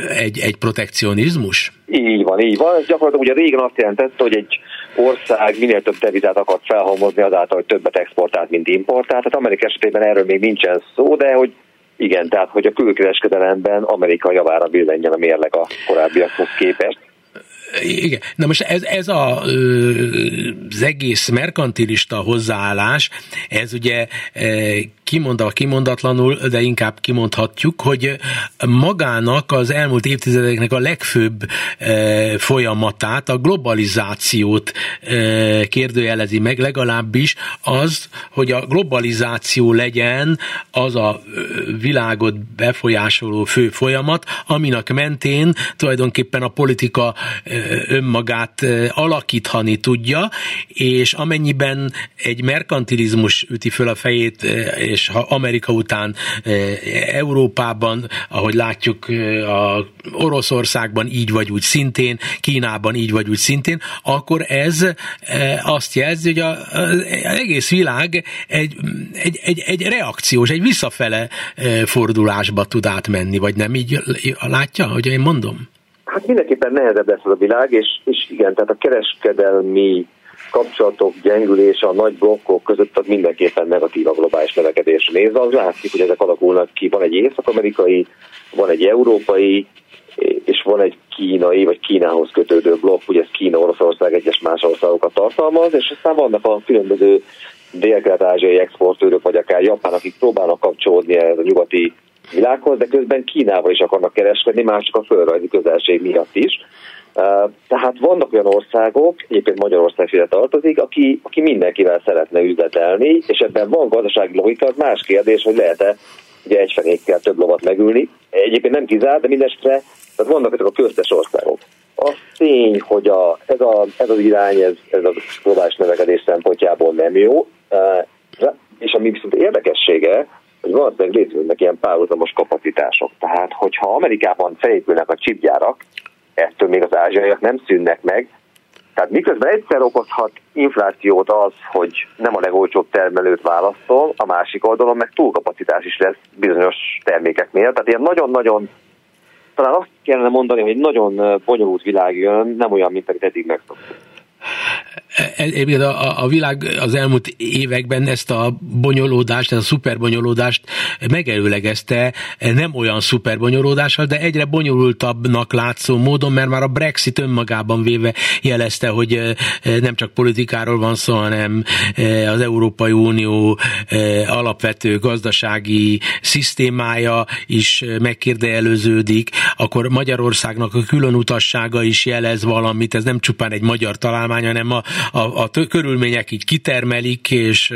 egy, egy protekcionizmus? Így van, így van. Ez gyakorlatilag ugye régen azt jelentette, hogy egy ország minél több devizát akart felhalmozni azáltal, hogy többet exportált, mint importált. Tehát Amerika esetében erről még nincsen szó, de hogy igen, tehát hogy a külkereskedelemben Amerika javára billenjen a mérleg a korábbiakhoz képest. Igen. Na most ez, ez a, az egész merkantilista hozzáállás, ez ugye kimondva kimondatlanul, de inkább kimondhatjuk, hogy magának az elmúlt évtizedeknek a legfőbb folyamatát, a globalizációt kérdőjelezi meg, legalábbis az, hogy a globalizáció legyen az a világot befolyásoló fő folyamat, aminek mentén tulajdonképpen a politika önmagát alakítani tudja, és amennyiben egy merkantilizmus üti föl a fejét, és ha Amerika után Európában, ahogy látjuk a Oroszországban így vagy úgy szintén, Kínában így vagy úgy szintén, akkor ez azt jelzi, hogy az egész világ egy, egy, egy, egy reakciós, egy visszafele fordulásba tud átmenni, vagy nem így látja, hogy én mondom? Hát mindenképpen nehezebb lesz az a világ, és, és igen, tehát a kereskedelmi kapcsolatok gyengülése a nagy blokkok között az mindenképpen negatív a globális növekedés nézve. Az látszik, hogy ezek alakulnak ki. Van egy észak-amerikai, van egy európai, és van egy kínai, vagy Kínához kötődő blokk, ugye ez Kína, Oroszország, egyes más országokat tartalmaz, és aztán vannak a különböző dél-kelet-ázsiai exportőrök, vagy akár Japán, akik próbálnak kapcsolódni ez a nyugati világhoz, de közben Kínával is akarnak kereskedni, már csak a földrajzi közelség miatt is. Tehát vannak olyan országok, egyébként Magyarország ide tartozik, aki, aki mindenkivel szeretne üzletelni, és ebben van gazdasági logika, az más kérdés, hogy lehet-e ugye egy fenékkel több lovat megülni. Egyébként nem kizárt, de mindestre tehát vannak ezek a köztes országok. Az tény, hogy a, ez, a, ez az irány, ez, ez a globális növekedés szempontjából nem jó, és ami viszont érdekessége, hogy valószínűleg létrejönnek ilyen párhuzamos kapacitások. Tehát, hogyha Amerikában felépülnek a csipgyárak, ettől még az ázsiaiak nem szűnnek meg, tehát miközben egyszer okozhat inflációt az, hogy nem a legolcsóbb termelőt választol, a másik oldalon meg túlkapacitás is lesz bizonyos termékeknél. Tehát ilyen nagyon-nagyon, talán azt kellene mondani, hogy nagyon bonyolult világ jön, nem olyan, mint amit eddig megszoktuk. E, e, a, a világ az elmúlt években ezt a bonyolódást, ezt a szuperbonyolódást megelőlegezte nem olyan szuperbonyolódással, de egyre bonyolultabbnak látszó módon, mert már a Brexit önmagában véve jelezte, hogy e, nem csak politikáról van szó, hanem az Európai Unió alapvető gazdasági szisztémája is megkérdeelőződik, akkor Magyarországnak a külön utassága is jelez valamit, ez nem csupán egy magyar találmány, hanem a, a, a körülmények így kitermelik, és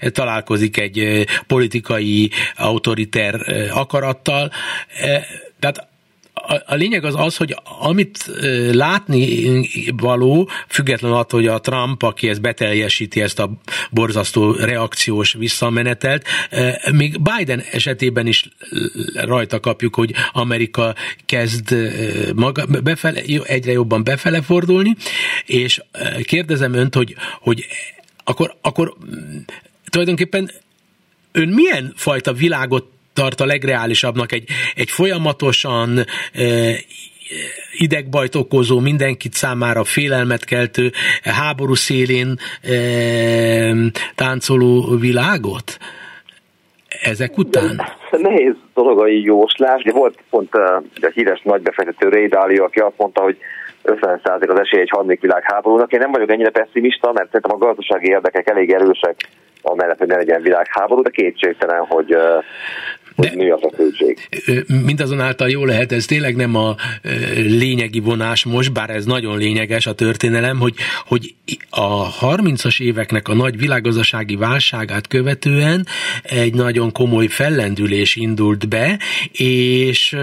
találkozik egy politikai autoriter akarattal. Tehát a, a lényeg az az, hogy amit látni való, független attól, hogy a Trump, aki ezt beteljesíti, ezt a borzasztó reakciós visszamenetelt, még Biden esetében is rajta kapjuk, hogy Amerika kezd maga, befele, egyre jobban befele fordulni, és kérdezem önt, hogy, hogy akkor, akkor tulajdonképpen ön milyen fajta világot tart a legreálisabbnak egy, egy folyamatosan idegbajt okozó, mindenkit számára félelmet keltő, háború szélén táncoló világot? Ezek után? Nehéz dolog a jóslás. Ugye volt pont a híres nagybefektető Ray Dalio, aki azt mondta, hogy 50% az esély egy harmadik világháborúnak. Én nem vagyok ennyire pessimista, mert szerintem a gazdasági érdekek elég erősek amellett, hogy ne legyen világháború, de kétségtelen, hogy hogy nő a feszültség. Mindazonáltal jó lehet, ez tényleg nem a lényegi vonás most, bár ez nagyon lényeges a történelem, hogy, hogy a 30-as éveknek a nagy világgazdasági válságát követően egy nagyon komoly fellendülés indult be, és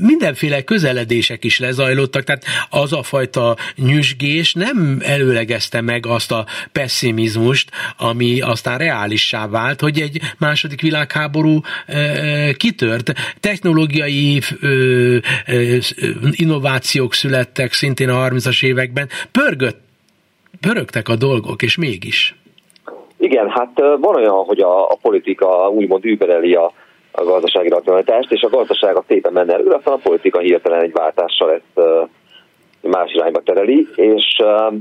mindenféle közeledések is lezajlottak, tehát az a fajta nyüzsgés nem előlegezte meg azt a pessimizmust, ami aztán reálissá vált, hogy egy második világháború kitört. Technológiai innovációk születtek szintén a 30-as években, pörgött, pörögtek a dolgok, és mégis. Igen, hát van olyan, hogy a, a politika úgymond übereli a, a gazdasági racionalitást, és a gazdaság a szépen menne előre, aztán a politika hirtelen egy váltással ezt más irányba tereli, és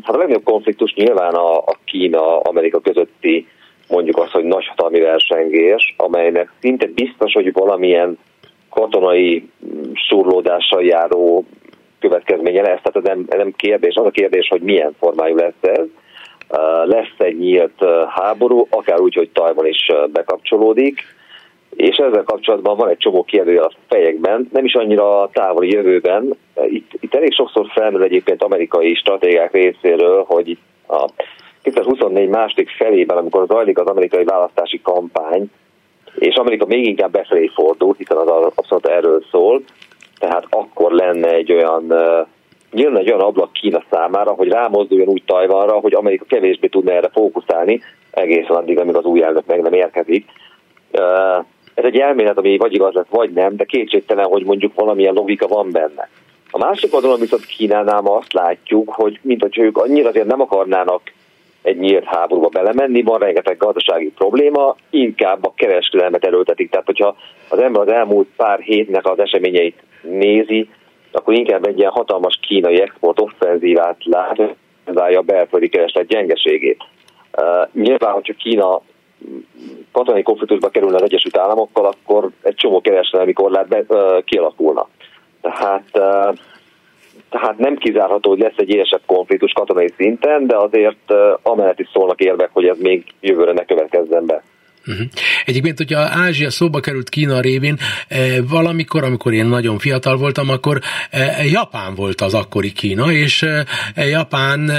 hát a legnagyobb konfliktus nyilván a, a Kína-Amerika közötti mondjuk azt, hogy nagyhatalmi versengés, amelynek szinte biztos, hogy valamilyen katonai surlódással járó következménye lesz. Tehát ez nem, nem kérdés, az a kérdés, hogy milyen formájú lesz ez. Lesz egy nyílt háború, akár úgy, hogy Tajvan is bekapcsolódik, és ezzel kapcsolatban van egy csomó kérdő a fejekben, nem is annyira a távoli jövőben. Itt, itt elég sokszor felmerül egyébként amerikai stratégiák részéről, hogy itt a 2024 második felében, amikor zajlik az amerikai választási kampány, és Amerika még inkább befelé fordul, hiszen az abszolút erről szól, tehát akkor lenne egy olyan nyílna egy olyan ablak Kína számára, hogy rámozduljon úgy Tajvanra, hogy Amerika kevésbé tudna erre fókuszálni, egészen addig, amíg az új elnök meg nem érkezik. Ez egy elmélet, ami vagy igaz lett, vagy nem, de kétségtelen, hogy mondjuk valamilyen logika van benne. A másik oldalon viszont Kínánál ma azt látjuk, hogy mint hogy ők annyira azért nem akarnának egy nyílt háborúba belemenni, van rengeteg gazdasági probléma, inkább a kereskedelmet erőltetik. Tehát, hogyha az ember az elmúlt pár hétnek az eseményeit nézi, akkor inkább egy ilyen hatalmas kínai export offenzívát lát, a belföldi kereslet gyengeségét. Uh, nyilván, hogyha Kína katonai konfliktusba kerülne az Egyesült Államokkal, akkor egy csomó kereskedelmi korlát be, uh, kialakulna. Tehát uh, tehát nem kizárható, hogy lesz egy élesebb konfliktus katonai szinten, de azért amellett is szólnak érvek, hogy ez még jövőre ne következzen be. Uh-huh. Egyébként, hogyha Ázsia szóba került Kína révén, valamikor, amikor én nagyon fiatal voltam, akkor Japán volt az akkori Kína, és Japán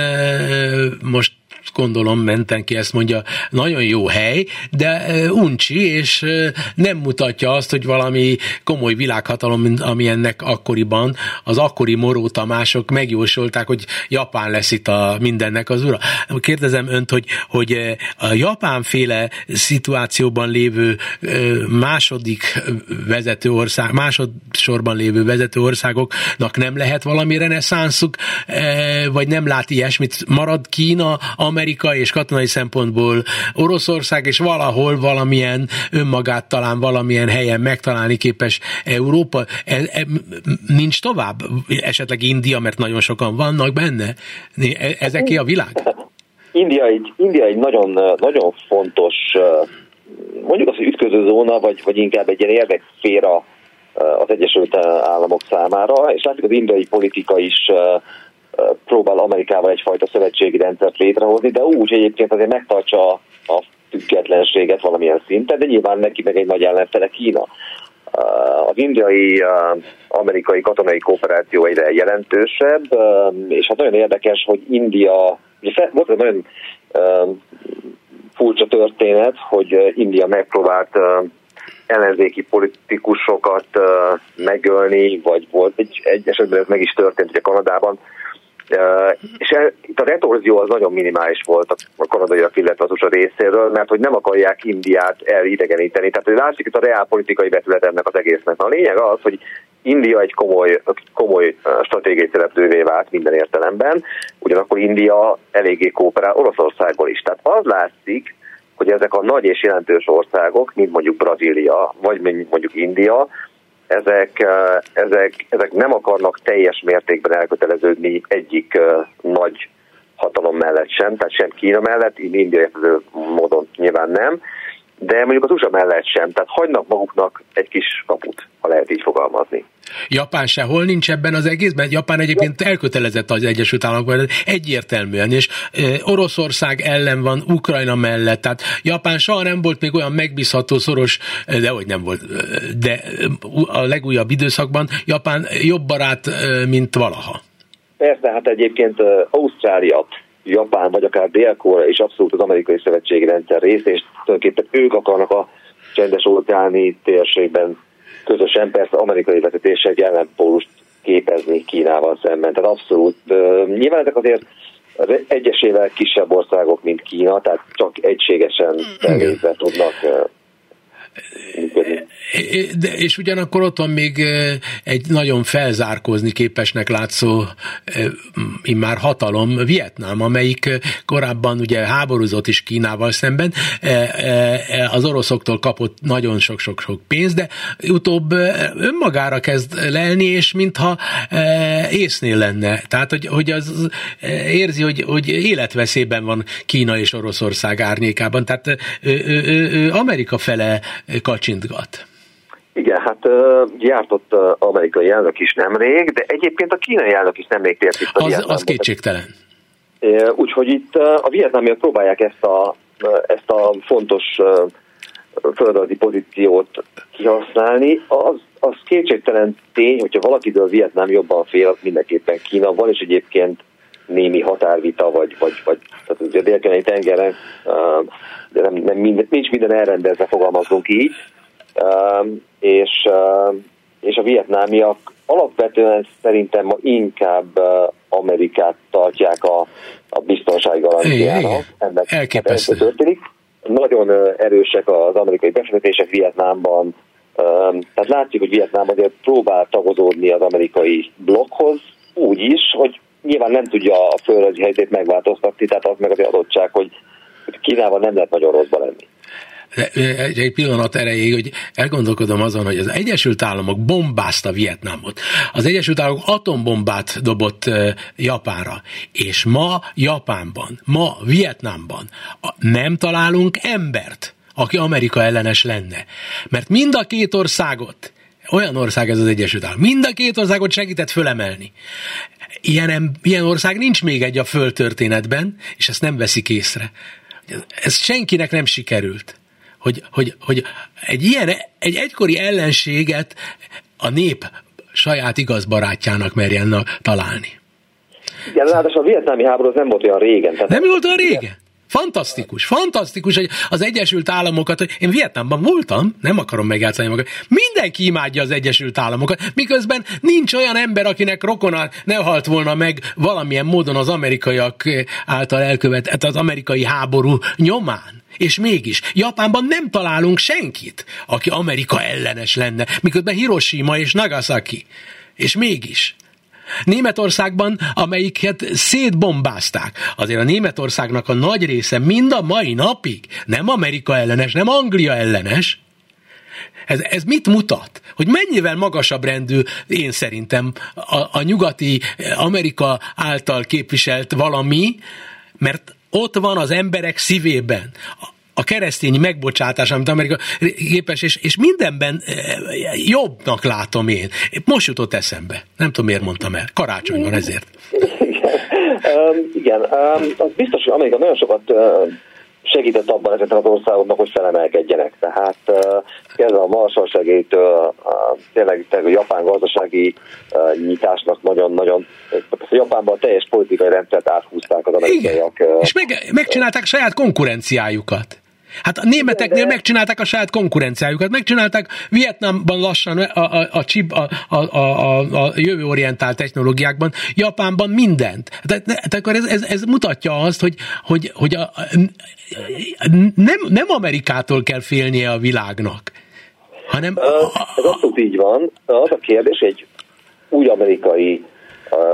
most gondolom menten ki ezt mondja, nagyon jó hely, de uncsi, és nem mutatja azt, hogy valami komoly világhatalom, ami ennek akkoriban az akkori Moró Tamások megjósolták, hogy Japán lesz itt a mindennek az ura. Kérdezem önt, hogy, hogy a japánféle szituációban lévő második vezető ország, másodszorban lévő vezető országoknak nem lehet valami reneszánszuk, vagy nem lát ilyesmit? Marad Kína, Amerika és katonai szempontból Oroszország, és valahol valamilyen önmagát talán valamilyen helyen megtalálni képes Európa. E, e, nincs tovább? Esetleg India, mert nagyon sokan vannak benne? E, ezeké a világ? India egy, India egy nagyon, nagyon fontos, mondjuk az, hogy ütköző zóna, vagy, vagy inkább egy ilyen érdekszféra az Egyesült Államok számára, és látjuk az indiai politika is próbál Amerikával egyfajta szövetségi rendszert létrehozni, de úgy egyébként azért megtartsa a függetlenséget valamilyen szinten, de nyilván neki meg egy nagy ellenfele Kína. Az indiai amerikai katonai kooperáció egyre jelentősebb, és hát nagyon érdekes, hogy India, volt egy nagyon furcsa történet, hogy India megpróbált ellenzéki politikusokat megölni, vagy volt egy, egy esetben ez meg is történt, ugye Kanadában, és el, itt a retorzió az nagyon minimális volt a kanadaiak, illetve az USA részéről, mert hogy nem akarják Indiát elidegeníteni. Tehát hogy látszik itt a reálpolitikai vetület ennek az egésznek. A lényeg az, hogy India egy komoly, komoly stratégiai szereplővé vált minden értelemben, ugyanakkor India eléggé kooperál Oroszországból is. Tehát az látszik, hogy ezek a nagy és jelentős országok, mint mondjuk Brazília, vagy mondjuk India, ezek, ezek, ezek nem akarnak teljes mértékben elköteleződni egyik nagy hatalom mellett sem, tehát sem Kína mellett, így India módon nyilván nem, de mondjuk az USA mellett sem, tehát hagynak maguknak egy kis kaput, ha lehet így fogalmazni. Japán sehol nincs ebben az egészben. Japán egyébként elkötelezett az Egyesült Államokban, egyértelműen, és Oroszország ellen van, Ukrajna mellett, tehát Japán soha nem volt még olyan megbízható, szoros, de hogy nem volt, de a legújabb időszakban Japán jobb barát, mint valaha. Persze, hát egyébként Ausztrália, Japán, vagy akár Dél-Korea és abszolút az amerikai szövetségi rendszer része, és tulajdonképpen ők akarnak a csendes óceáni térségben közösen persze amerikai vezetése egy ellenpólust képezni Kínával szemben. Tehát abszolút. Nyilván ezek azért az egyesével kisebb országok, mint Kína, tehát csak egységesen felvétve tudnak. De, és ugyanakkor ott van még egy nagyon felzárkózni képesnek látszó immár hatalom, Vietnám, amelyik korábban ugye háborúzott is Kínával szemben, az oroszoktól kapott nagyon sok-sok-sok pénzt, de utóbb önmagára kezd lelni, és mintha észnél lenne. Tehát, hogy, hogy az érzi, hogy, hogy életveszélyben van Kína és Oroszország árnyékában, tehát ő, ő, ő, ő Amerika fele kacsintgat. Igen, hát jártott amerikai elnök is nemrég, de egyébként a kínai elnök is nemrég tért itt a Az, az kétségtelen. Úgyhogy itt a vietnámiak próbálják ezt a, ezt a fontos földrajzi pozíciót kihasználni. Az, az kétségtelen tény, hogyha valakitől Vietnám jobban fél, mindenképpen Kína van, és egyébként némi határvita, vagy, vagy, vagy tehát a délkenei tengeren, de nem, nem minden, nincs minden elrendezve, fogalmazunk így, és, és a vietnámiak alapvetően szerintem ma inkább Amerikát tartják a, a biztonsági garanciának. Ennek Elképesztő. történik. Nagyon erősek az amerikai befektetések Vietnámban, tehát látszik, hogy Vietnám azért próbál tagozódni az amerikai blokkhoz, úgy is, hogy nyilván nem tudja a földrajzi helyzetét megváltoztatni, tehát az meg az adottság, hogy Kínával nem lehet nagyon rosszba lenni. Egy pillanat erejéig, hogy elgondolkodom azon, hogy az Egyesült Államok bombázta Vietnámot. Az Egyesült Államok atombombát dobott Japánra. És ma Japánban, ma Vietnámban nem találunk embert, aki Amerika ellenes lenne. Mert mind a két országot olyan ország ez az Egyesült Államok. Mind a két országot segített fölemelni. Ilyen, ilyen ország nincs még egy a földtörténetben, és ezt nem veszik észre. Ez senkinek nem sikerült. Hogy, hogy, hogy egy ilyen, egy egykori ellenséget a nép saját igaz barátjának merjen találni. Igen, ráadásul a vietnámi háború az nem volt olyan régen. Tehát nem volt olyan régen? Fantasztikus, fantasztikus, hogy az Egyesült Államokat, én Vietnámban voltam, nem akarom megjátszani magam, mindenki imádja az Egyesült Államokat, miközben nincs olyan ember, akinek rokona ne halt volna meg valamilyen módon az amerikaiak által elkövetett, az amerikai háború nyomán. És mégis, Japánban nem találunk senkit, aki Amerika ellenes lenne, miközben Hiroshima és Nagasaki. És mégis. Németországban, amelyiket szétbombázták. Azért a Németországnak a nagy része mind a mai napig nem Amerika ellenes, nem Anglia ellenes, ez, ez mit mutat? Hogy mennyivel magasabb rendű, én szerintem, a, a nyugati Amerika által képviselt valami, mert ott van az emberek szívében a keresztény megbocsátás, amit Amerika képes, és, és mindenben eh, jobbnak látom én. Most jutott eszembe. Nem tudom, miért mondtam el. Karácsony van ezért. Igen, um, igen. Um, az biztos, hogy Amerika nagyon sokat uh, segített abban ezeknek az országoknak, hogy felemelkedjenek. Tehát uh, kezdve a Marshall segélytől, uh, tényleg a japán gazdasági uh, nyitásnak nagyon-nagyon, Japánban a teljes politikai rendszert áthúzták az amerikaiak. Uh, és meg, megcsinálták saját konkurenciájukat. Hát a németeknél megcsinálták a saját konkurenciájukat, megcsinálták Vietnámban lassan a, a, a, chip, a, a, a, a jövőorientált technológiákban, Japánban mindent. Tehát, tehát akkor ez, ez, ez mutatja azt, hogy, hogy, hogy a, nem, nem Amerikától kell félnie a világnak, hanem... Ez abszolút így van. Az a kérdés, egy új amerikai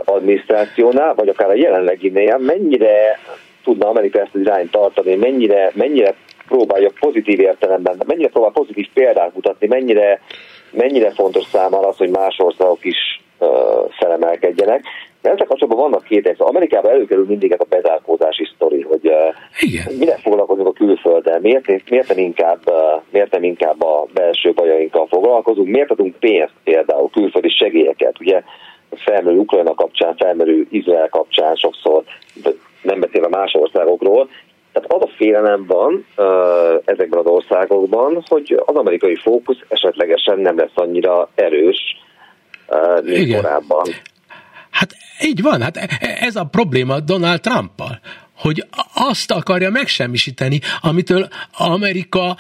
adminisztrációnál, vagy akár a jelenleginél, mennyire tudna Amerika ezt az irányt tartani, mennyire, mennyire próbálja pozitív értelemben, mennyire próbál pozitív példát mutatni, mennyire, mennyire fontos számára az, hogy más országok is uh, felemelkedjenek. Mert ezzel kapcsolatban vannak két szóval Amerikában előkerül mindig ez a bezárkózási sztori, hogy uh, Igen. Mire foglalkozunk a külfölddel? Miért, miért, nem inkább, miért nem inkább a belső bajainkkal foglalkozunk? Miért adunk pénzt például külföldi segélyeket? Ugye felmerül Ukrajna kapcsán, felmerül Izrael kapcsán sokszor, de nem beszélve más országokról. Tehát az a félelem van ezekben az országokban, hogy az amerikai fókusz esetlegesen nem lesz annyira erős, mint Igen. korábban. Hát így van, hát ez a probléma Donald Trumpal hogy azt akarja megsemmisíteni, amitől Amerika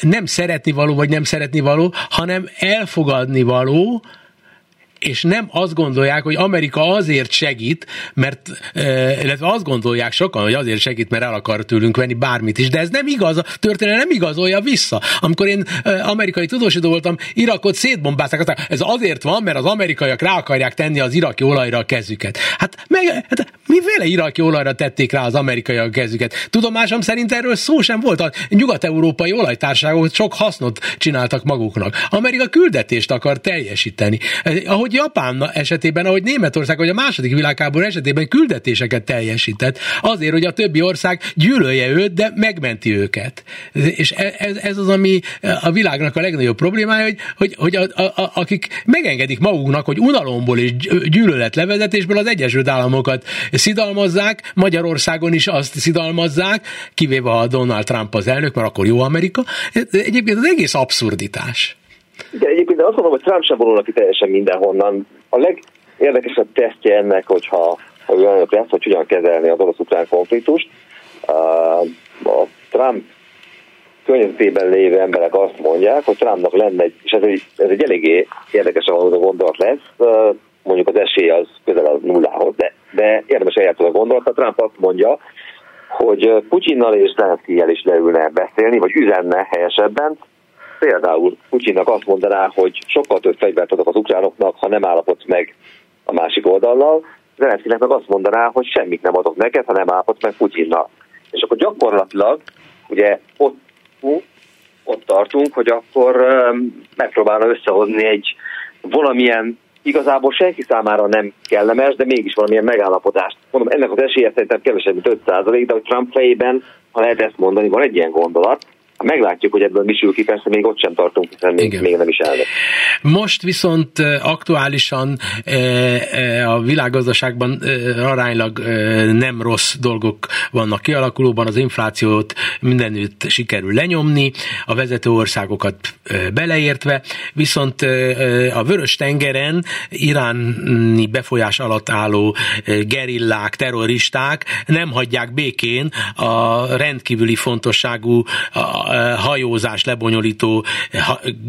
nem szeretni való, vagy nem szeretni való, hanem elfogadni való, és nem azt gondolják, hogy Amerika azért segít, mert, illetve azt gondolják sokan, hogy azért segít, mert el akar tőlünk venni bármit is, de ez nem igaz, a történelem nem igazolja vissza. Amikor én amerikai tudósító voltam, Irakot szétbombázták, ez azért van, mert az amerikaiak rá akarják tenni az iraki olajra a kezüket. Hát, meg, hát miféle iraki olajra tették rá az amerikaiak a kezüket? Tudomásom szerint erről szó sem volt. A nyugat-európai olajtárságok sok hasznot csináltak maguknak. Amerika küldetést akar teljesíteni. Ahogy Japán esetében, ahogy Németország, vagy a második világháború esetében küldetéseket teljesített, azért, hogy a többi ország gyűlölje őt, de megmenti őket. És e, ez, ez az, ami a világnak a legnagyobb problémája, hogy, hogy, hogy a, a, a, akik megengedik maguknak, hogy unalomból és gyűlöletlevezetésből az Egyesült Államokat szidalmazzák, Magyarországon is azt szidalmazzák, kivéve a Donald Trump az elnök, mert akkor jó Amerika. Egyébként az egész abszurditás. Igen, egyébként azt mondom, hogy Trump sem vonulnak ki teljesen mindenhonnan. A legérdekesebb tesztje ennek, hogyha ha olyanok lesz, hogy hogyan kezelni az orosz-ukrán konfliktust. A Trump környezetében lévő emberek azt mondják, hogy Trumpnak lenne egy, és ez egy, ez egy eléggé érdekes a gondolat lesz, mondjuk az esély az közel a nullához, de, de érdemes eljátszani a gondolat. Trump azt mondja, hogy Putyinnal és Zelenszkijel is leülne beszélni, vagy üzenne helyesebben, például Putyinnak azt mondaná, hogy sokkal több fegyvert adok az ukránoknak, ha nem állapodsz meg a másik oldallal, Zelenszkinek meg azt mondaná, hogy semmit nem adok neked, ha nem állapodsz meg Putyinnal. És akkor gyakorlatilag ugye ott, ott tartunk, hogy akkor megpróbálna összehozni egy valamilyen igazából senki számára nem kellemes, de mégis valamilyen megállapodást. Mondom, ennek az esélye szerintem kevesebb, mint 5 de hogy Trump fejében, ha lehet ezt mondani, van egy ilyen gondolat, meglátjuk, hogy ebből mi sül ki, persze még ott sem tartunk, hiszen még, még nem is elnök. Most viszont aktuálisan a világgazdaságban aránylag nem rossz dolgok vannak kialakulóban, az inflációt mindenütt sikerül lenyomni, a vezető országokat beleértve, viszont a vörös tengeren iráni befolyás alatt álló gerillák, terroristák nem hagyják békén a rendkívüli fontosságú hajózás lebonyolító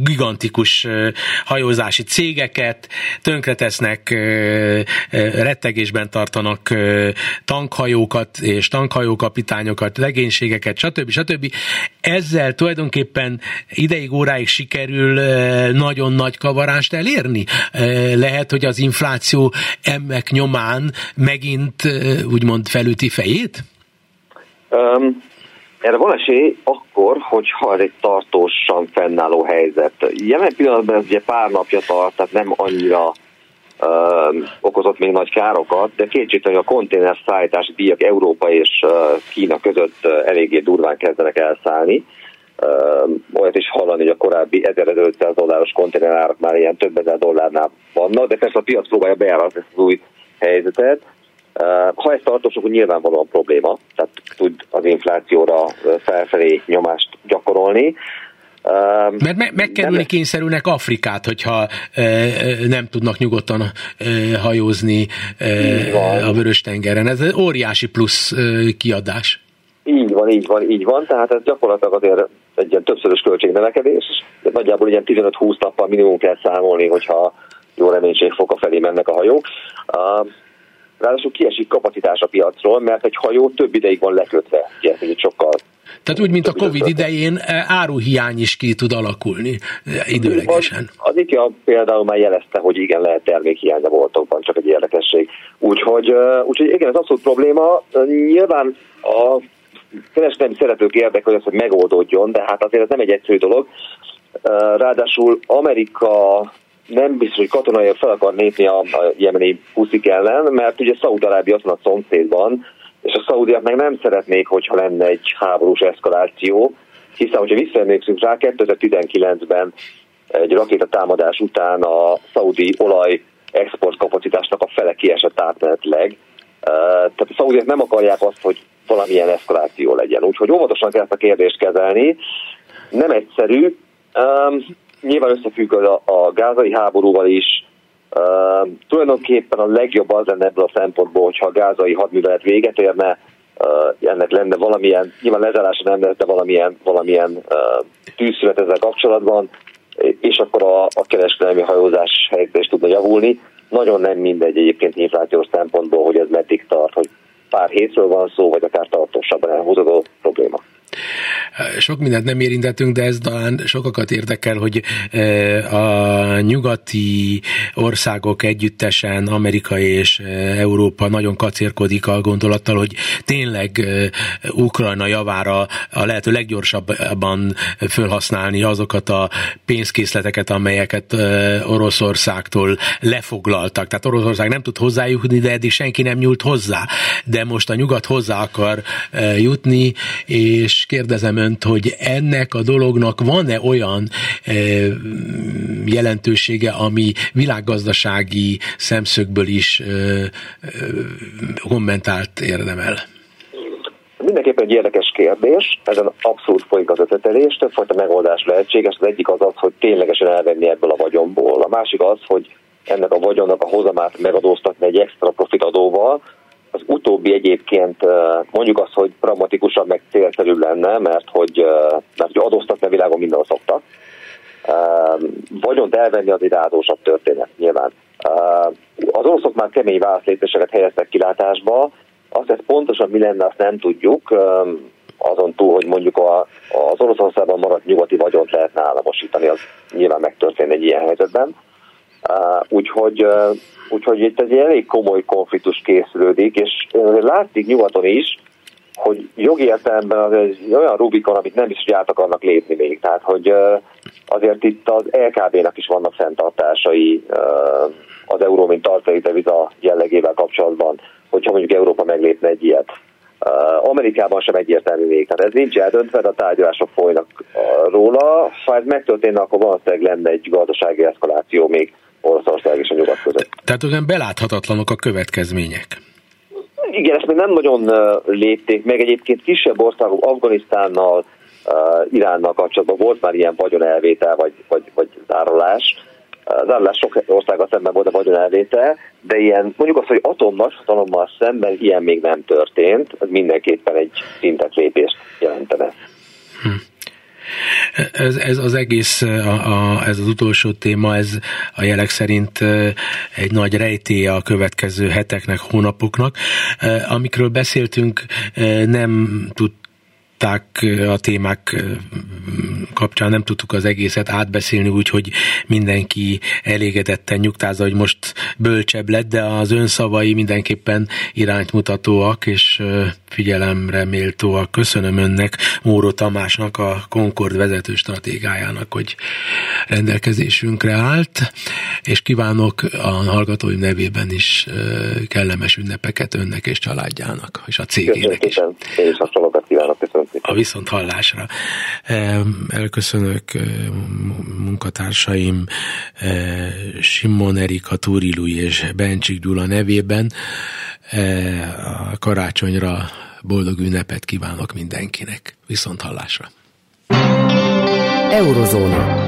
gigantikus hajózási cégeket, tönkretesznek, rettegésben tartanak tankhajókat és tankhajókapitányokat, legénységeket, stb. stb. Ezzel tulajdonképpen ideig óráig sikerül nagyon nagy kavarást elérni. Lehet, hogy az infláció emmek nyomán megint úgymond felüti fejét? Um, erre van esély akkor, hogyha ez egy tartósan fennálló helyzet. Jelen pillanatban ez ugye pár napja tart, tehát nem annyira uh, okozott még nagy károkat, de kétségtelen, hogy a konténer szállítási díjak Európa és uh, Kína között uh, eléggé durván kezdenek elszállni. Uh, olyat is hallani, hogy a korábbi 1500 dolláros konténerárak már ilyen több ezer dollárnál vannak, de persze a piac próbálja bejáratni ezt az új helyzetet. Ha ez tartós, akkor nyilvánvalóan probléma, tehát tud az inflációra felfelé nyomást gyakorolni. Mert me- megkerülni nem... kényszerülnek Afrikát, hogyha e, nem tudnak nyugodtan e, hajózni e, a Vörös-tengeren. Ez egy óriási plusz e, kiadás. Így van, így van, így van. Tehát ez gyakorlatilag azért egy ilyen többszörös költségnövekedés. Nagyjából ilyen 15-20 nappal minimum kell számolni, hogyha jó reménységfoka felé mennek a hajók. Ráadásul kiesik kapacitás a piacról, mert egy hajó több ideig van lekötve. Egy sokkal tehát úgy, mint a Covid idején e, áruhiány is ki tud alakulni e, időlegesen. Az, az IKEA például már jelezte, hogy igen, lehet termékhiány a boltokban, csak egy érdekesség. Úgyhogy, úgyhogy igen, ez abszolút probléma. Nyilván a kereskedelmi szeretők érdek, hogy ez hogy megoldódjon, de hát azért ez nem egy egyszerű dolog. Ráadásul Amerika nem biztos, hogy katonai fel akar népni a, a jemeni puszik ellen, mert ugye Szaúd-Arábia ott a szomszédban, és a szaudiak meg nem szeretnék, hogyha lenne egy háborús eszkaláció, hiszen, hogyha visszaemlékszünk rá, 2019-ben egy rakétatámadás után a szaudi olaj export kapacitásnak a fele kiesett átmenetleg. Tehát a szaudiak nem akarják azt, hogy valamilyen eszkaláció legyen. Úgyhogy óvatosan kell ezt a kérdést kezelni. Nem egyszerű. Nyilván összefügg a, a gázai háborúval is. Um, tulajdonképpen a legjobb az lenne ebből a szempontból, hogyha a gázai hadművelet véget érne, uh, ennek lenne valamilyen, nyilván lezárása nem lesz, de valamilyen, valamilyen uh, tűzszület ezzel kapcsolatban, és akkor a, a kereskedelmi hajózás helyzet is tudna javulni. Nagyon nem mindegy egyébként inflációs szempontból, hogy ez meddig tart, hogy pár hétről van szó, vagy akár tartósabban elhúzódó probléma. Sok mindent nem érintettünk, de ez talán sokakat érdekel, hogy e, a nyugati országok együttesen, Amerika és e, Európa nagyon kacérkodik a gondolattal, hogy tényleg e, Ukrajna javára a lehető leggyorsabban felhasználni azokat a pénzkészleteket, amelyeket Oroszországtól lefoglaltak. Tehát Oroszország nem tud hozzájutni, de eddig senki nem nyúlt hozzá. De most a nyugat hozzá akar jutni, és kérdezem önt, hogy ennek a dolognak van-e olyan e, jelentősége, ami világgazdasági szemszögből is kommentált érdemel? Mindenképpen egy érdekes kérdés, ezen abszolút folyik az ötletelés, többfajta megoldás lehetséges, az egyik az az, hogy ténylegesen elvenni ebből a vagyomból, a másik az, hogy ennek a vagyonnak a hozamát megadóztatni egy extra profitadóval, az utóbbi egyébként mondjuk azt, hogy pragmatikusabb, meg célszerűbb lenne, mert hogy, mert hogy adóztatni a világon mindenhol szoktak. Vagyont elvenni az irádósabb történet nyilván. Az oroszok már kemény válaszlépéseket helyeztek kilátásba, azt ez pontosan mi lenne, azt nem tudjuk, azon túl, hogy mondjuk a, az Oroszországban maradt nyugati vagyont lehetne államosítani, az nyilván megtörténne egy ilyen helyzetben. Úgyhogy Úgyhogy itt egy elég komoly konfliktus készülődik, és látszik nyugaton is, hogy jogi értelemben az egy olyan Rubikon, amit nem is hogy át akarnak lépni még. Tehát, hogy azért itt az LKB-nak is vannak fenntartásai az euró, mint tartalék deviza jellegével kapcsolatban, hogyha mondjuk Európa meglépne egy ilyet. Amerikában sem egyértelmű még. Tehát ez nincs eldöntve, de a tárgyalások folynak róla. Ha ez megtörténne, akkor valószínűleg lenne egy gazdasági eszkaláció még Oroszország és a nyugat között. Tehát olyan beláthatatlanok a következmények. Igen, ezt még nem nagyon lépték meg. Egyébként kisebb országok Afganisztánnal, Iránnal kapcsolatban volt már ilyen vagyonelvétel vagy, vagy, vagy zárolás. Zárolás sok országgal szemben volt a vagyonelvétel, de ilyen, mondjuk azt, hogy atomnashatalommal szemben ilyen még nem történt, ez mindenképpen egy szintet lépést jelentene. Hm. Ez, ez az egész, a, a, ez az utolsó téma, ez a jelek szerint egy nagy rejtéje a következő heteknek, hónapoknak. Amikről beszéltünk, nem tud a témák kapcsán nem tudtuk az egészet átbeszélni úgy, hogy mindenki elégedetten nyugtázza, hogy most bölcsebb lett, de az önszavai mindenképpen irányt mutatóak, és figyelemre méltóak. Köszönöm önnek, Móró Tamásnak, a Concord vezető stratégájának, hogy rendelkezésünkre állt, és kívánok a hallgatóim nevében is kellemes ünnepeket önnek és családjának, és a cégének is. Én is hasonlókat kívánok, köszönöm A viszont hallásra. Elköszönök munkatársaim Simon Erika Túrilui és Bencsik Gyula nevében. A karácsonyra boldog ünnepet kívánok mindenkinek. Viszont hallásra. Eurozóna.